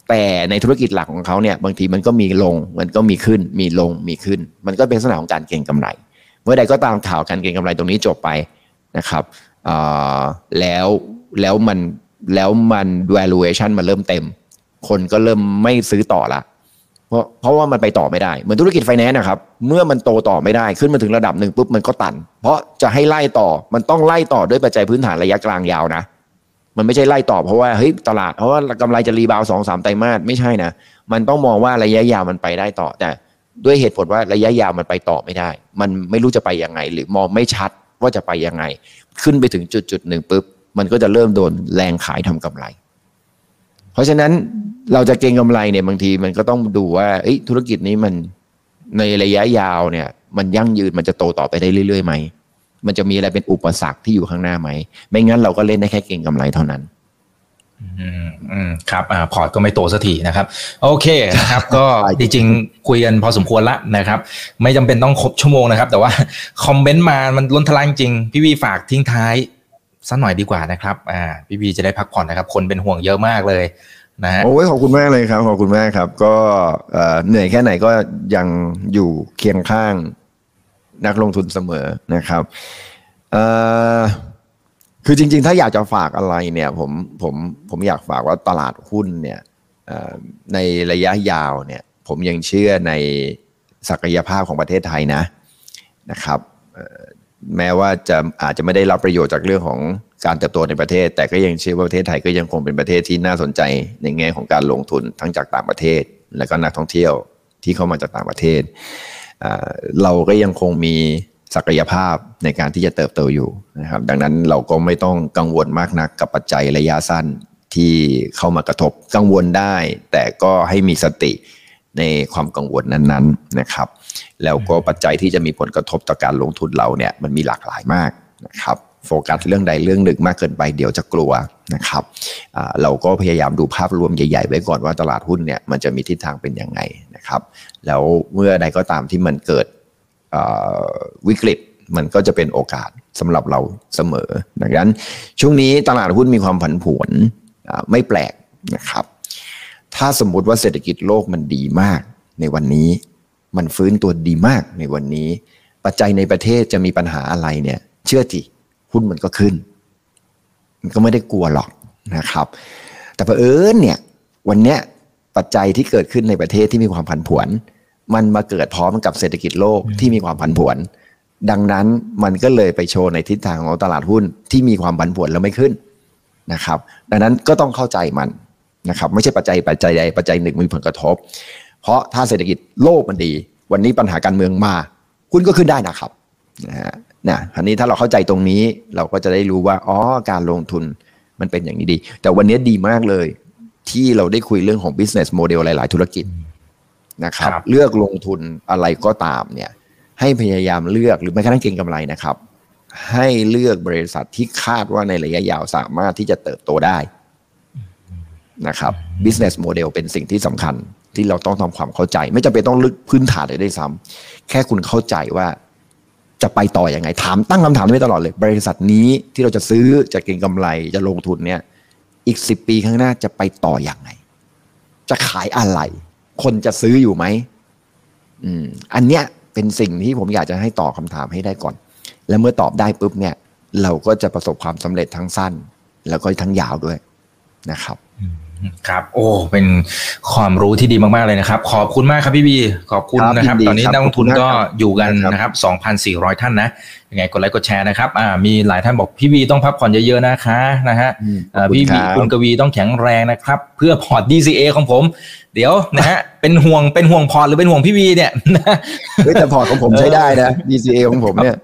แต่ในธุรกิจหลักของเขาเนี่ยบางทีมันก็มีลงมันก็มีขึ้น มีลงมีขึ้น มันก็เป็นลักษณะของการเก็งกำไร เมื่อใดก็ตามข่าวการเก็งกำไรตรงนี้จบไปนะครับแล้วแล้วมัน แล้วมัน valuation มันเริ่มเต็ม คนก็เริ่มไม่ซื้อต่อละเพราะเพราะว่ามันไปต่อไม่ได้ เหมือนธุรกิจไฟแนนซ์นะครับ เมื่อมันโตต่อไม่ได้ขึ้นมาถึงระดับหนึ่งปุ๊บมันก็ตัน เพราะจะให้ไล่ต่อมันต้องไล่ต่อด้วยปัจจัยพื้นฐานระยะกลางยาวนะ มันไม่ใช่ไล่ต่อเพราะว่าเฮ้ยตลาดเพราะว่ากำไรจะ rebound สองสามไตรมาสไม่ใช่นะมันต้องมองว่าระยะยาวมันไปได้ต่อแต่ด้วยเหตุผลว่าระยะยาวมันไปต่อไม่ได้ มันไม่รู้จะไปยังไง หรือมองไม่ชัดว่าจะไปยังไง ขึ้นไปถึงจุดจุดหนึ่งปุ๊บ มันก็จะเริ่มโดนแรงขายทำกำไร เพราะฉะนั้นเราจะเก็งกำไรเนี่ยบางทีมันก็ต้องดูว่าธุรกิจนี้มันในระยะยาวเนี่ย มันยั่งยืนมันจะโตต่อไปได้เรื่อยๆไหมมันจะมีอะไรเป็นอุปสรรคที่อยู่ข้างหน้าไหม ไม่งั้นเราก็เล่นได้แค่เก็งกำไรเท่านั้นอืมอืมครับอ่าพอร์ตก็ไม่โตสักทีนะครับ โอเคนะครับ ก็จริงๆ คุยกันพอสมควรละนะครับ ไม่จำเป็นต้องครบชั่วโมงนะครับ แต่ว่าคอมเมนต์มามันล้นทลายจริง พี่วีฝากทิ้งท้ายสัก หน่อยดีกว่านะครับอ่าพี่บีจะได้พักผ่อนนะครับ คนเป็นห่วงเยอะมากเลยนะฮะโอ้ยขอบคุณมากเลยครับขอบคุณมากครับ ก็เหนื่อยแค่ไหนก็ยังอยู่เคียงข้างนักลงทุนเสมอนะครับคือจริง ๆ ถ้าอยากจะฝากอะไรเนี่ยผมผมผมอยากฝากว่าตลาดหุ้นเนี่ยในระยะยาวเนี่ย ผมยังเชื่อในศักยภาพของประเทศไทยนะนะครับ แม้ว่าจะอาจจะไม่ได้รับประโยชน์จากเรื่องของการเติบโตในประเทศ แต่ก็ยังเชื่อว่าประเทศไทยก็ยังคงเป็นประเทศที่น่าสนใจในแง่ของการลงทุนทั้งจากต่างประเทศ และก็นักท่องเที่ยวที่เข้ามาจากต่างประเทศ เราก็ยังคงมีศักยภาพในการที่จะเติบโตอยู่นะครับดังนั้นเราก็ไม่ต้องกังวลมากนักกับปัจจัยระยะสั้นที่เข้ามากระทบกังวลได้ แต่ก็ให้มีสติ ในความกังวลนั้นๆนะครับ แล้วก็ปัจจัยที่จะมีผลกระทบต่อการลงทุนเราเนี่ยมันมีหลากหลายมากนะครับโฟกัสเรื่องใดเรื่องหนึ่งมากเกินไปเดี๋ยวจะกลัวนะครับเราก็พยายามดูภาพรวมใหญ่ๆ ไว้ก่อนว่าตลาดหุ้นเนี่ยมันจะมีทิศทางเป็นยังไงนะครับแล้วเมื่อใดก็ตามที่มันเกิดวิกฤตมันก็จะเป็นโอกาสสำหรับเราเสมอดังนั้นช่วงนี้ตลาดหุ้นมีความผันผวนไม่แปลกนะครับ ถ้าสมมุติว่าเศรษฐกิจโลกมันดีมากในวันนี้ มันฟื้นตัวดีมากในวันนี้ ปัจจัยในประเทศจะมีปัญหาอะไรเนี่ย เชื่อจีหุ้นมันก็ขึ้น มันก็ไม่ได้กลัวหรอกนะครับ แต่เผอิญเนี่ย วันเนี้ยปัจจัยที่เกิดขึ้นในประเทศที่มีความผันผวน มันมาเกิดพร้อมกับเศรษฐกิจโลกที่มีความผันผวน ดังนั้นมันก็เลยไปโชว์ในทิศทางของตลาดหุ้นที่มีความผันผวนแล้วไม่ขึ้นนะครับ ดังนั้นก็ต้องเข้าใจมัน นะครับไม่ใช่ปัจจัยปัจจัยใดปัจจัยหนึ่งมีผลกระทบ เพราะถ้าเศรษฐกิจโลกมันดี วันนี้ปัญหาการเมืองมาหุ้นก็ขึ้นได้นะครับนะฮะนะอันนี้ถ้าเราเข้าใจตรงนี้เราก็จะได้รู้ว่าอ๋อการลงทุนมันเป็นอย่างนี้ดี แต่วันนี้ดีมากเลย ที่เราได้คุยเรื่องของ business model หลาย ๆ ธุรกิจนะครับครับเลือกลงทุนอะไรก็ตามเนี่ย ให้พยายามเลือกหรือแม้กระทั่งเก็งกำไรนะครับ ให้เลือกบริษัทที่คาดว่าในระยะยาวสามารถที่จะเติบโตได้ นะครับ business model เป็นสิ่งที่สำคัญที่เราต้องทำความเข้าใจ ไม่จำเป็นต้องลึกพื้นฐานเลยได้ซ้ำแค่คุณเข้าใจว่าจะไปต่ออยังไงถามตั้งคำถามไว้ตลอดเลย บริษัทนี้ที่เราจะซื้อจะเก็งกำไรจะลงทุนเนี่ย อีกสิบปีข้างหน้าจะไปต่ออยังไง จะขายอะไร คนจะซื้ออยู่ไหมอืม อันเนี้ยเป็นสิ่งที่ผมอยากจะให้ตอบคำถามให้ได้ก่อน แล้วเมื่อตอบได้ปุ๊บเนี่ย เราก็จะประสบความสำเร็จทั้งสั้น แล้วก็ทั้งยาวด้วยนะครับ ครับ โอ้เป็นความรู้ที่ดีมากๆเลยนะครับ ขอบคุณมากครับพี่บีขอบคุณครับนะครับยินดีตอนนี้ครับนักลงทุนขอบคุณก็มากครับอยู่กันครับนะครับ 2,400 ท่านนะยังไงกดไลค์กดแชร์นะครับอ่ามีหลายท่านบอกพี่บีต้องพักผ่อนเยอะๆนะคะนะฮะอืมเอ่อขอบคุณพี่วีครับคุณกวีต้องแข็งแรงนะครับ เพื่อพอร์ต DCA ของผม เดี๋ยวนะฮะเป็นห่วงเป็นห่วงพอร์ตหรือเป็นห่วงพี่วีเนี่ยเฮ้ยแต่พอร์ตของผมใช้ได้นะ DCA ของผมเนี่ย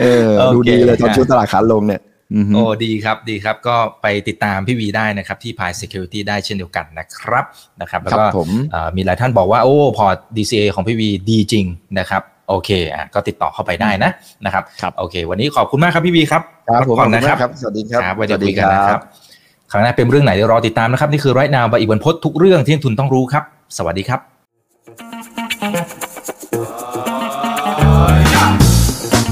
เออโอเคดูดีเลยตอนครับช่วงตลาดขาลงเนี่ยอือฮึ โอ้ดีครับดีครับก็ไปติดตามพี่วีได้นะครับ ที่ Pi Securities ได้เช่นเดียวกันนะครับนะครับแล้วก็ครับผมเอ่อมีหลายท่านบอกว่า โอ้พอร์ต DCA ของพี่วีดีจริงนะครับโอเคอะก็ติดต่อเข้าไปได้นะนะครับครับโอเค วันนี้ขอบคุณมากครับพี่วีครับครับผมพักผ่อนนะครับขอบคุณมากครับสวัสดีครับครับไว้เดี๋ยวสวัสคุดียกันนะครับครั้งหน้าเป็นเรื่องไหนเดี๋ยวรอติดตามนะครับ นี่คือไรนาวบอีกวันพดทุกเรื่องที่นักทุนต้องรู้ครับ สวัสดีครับ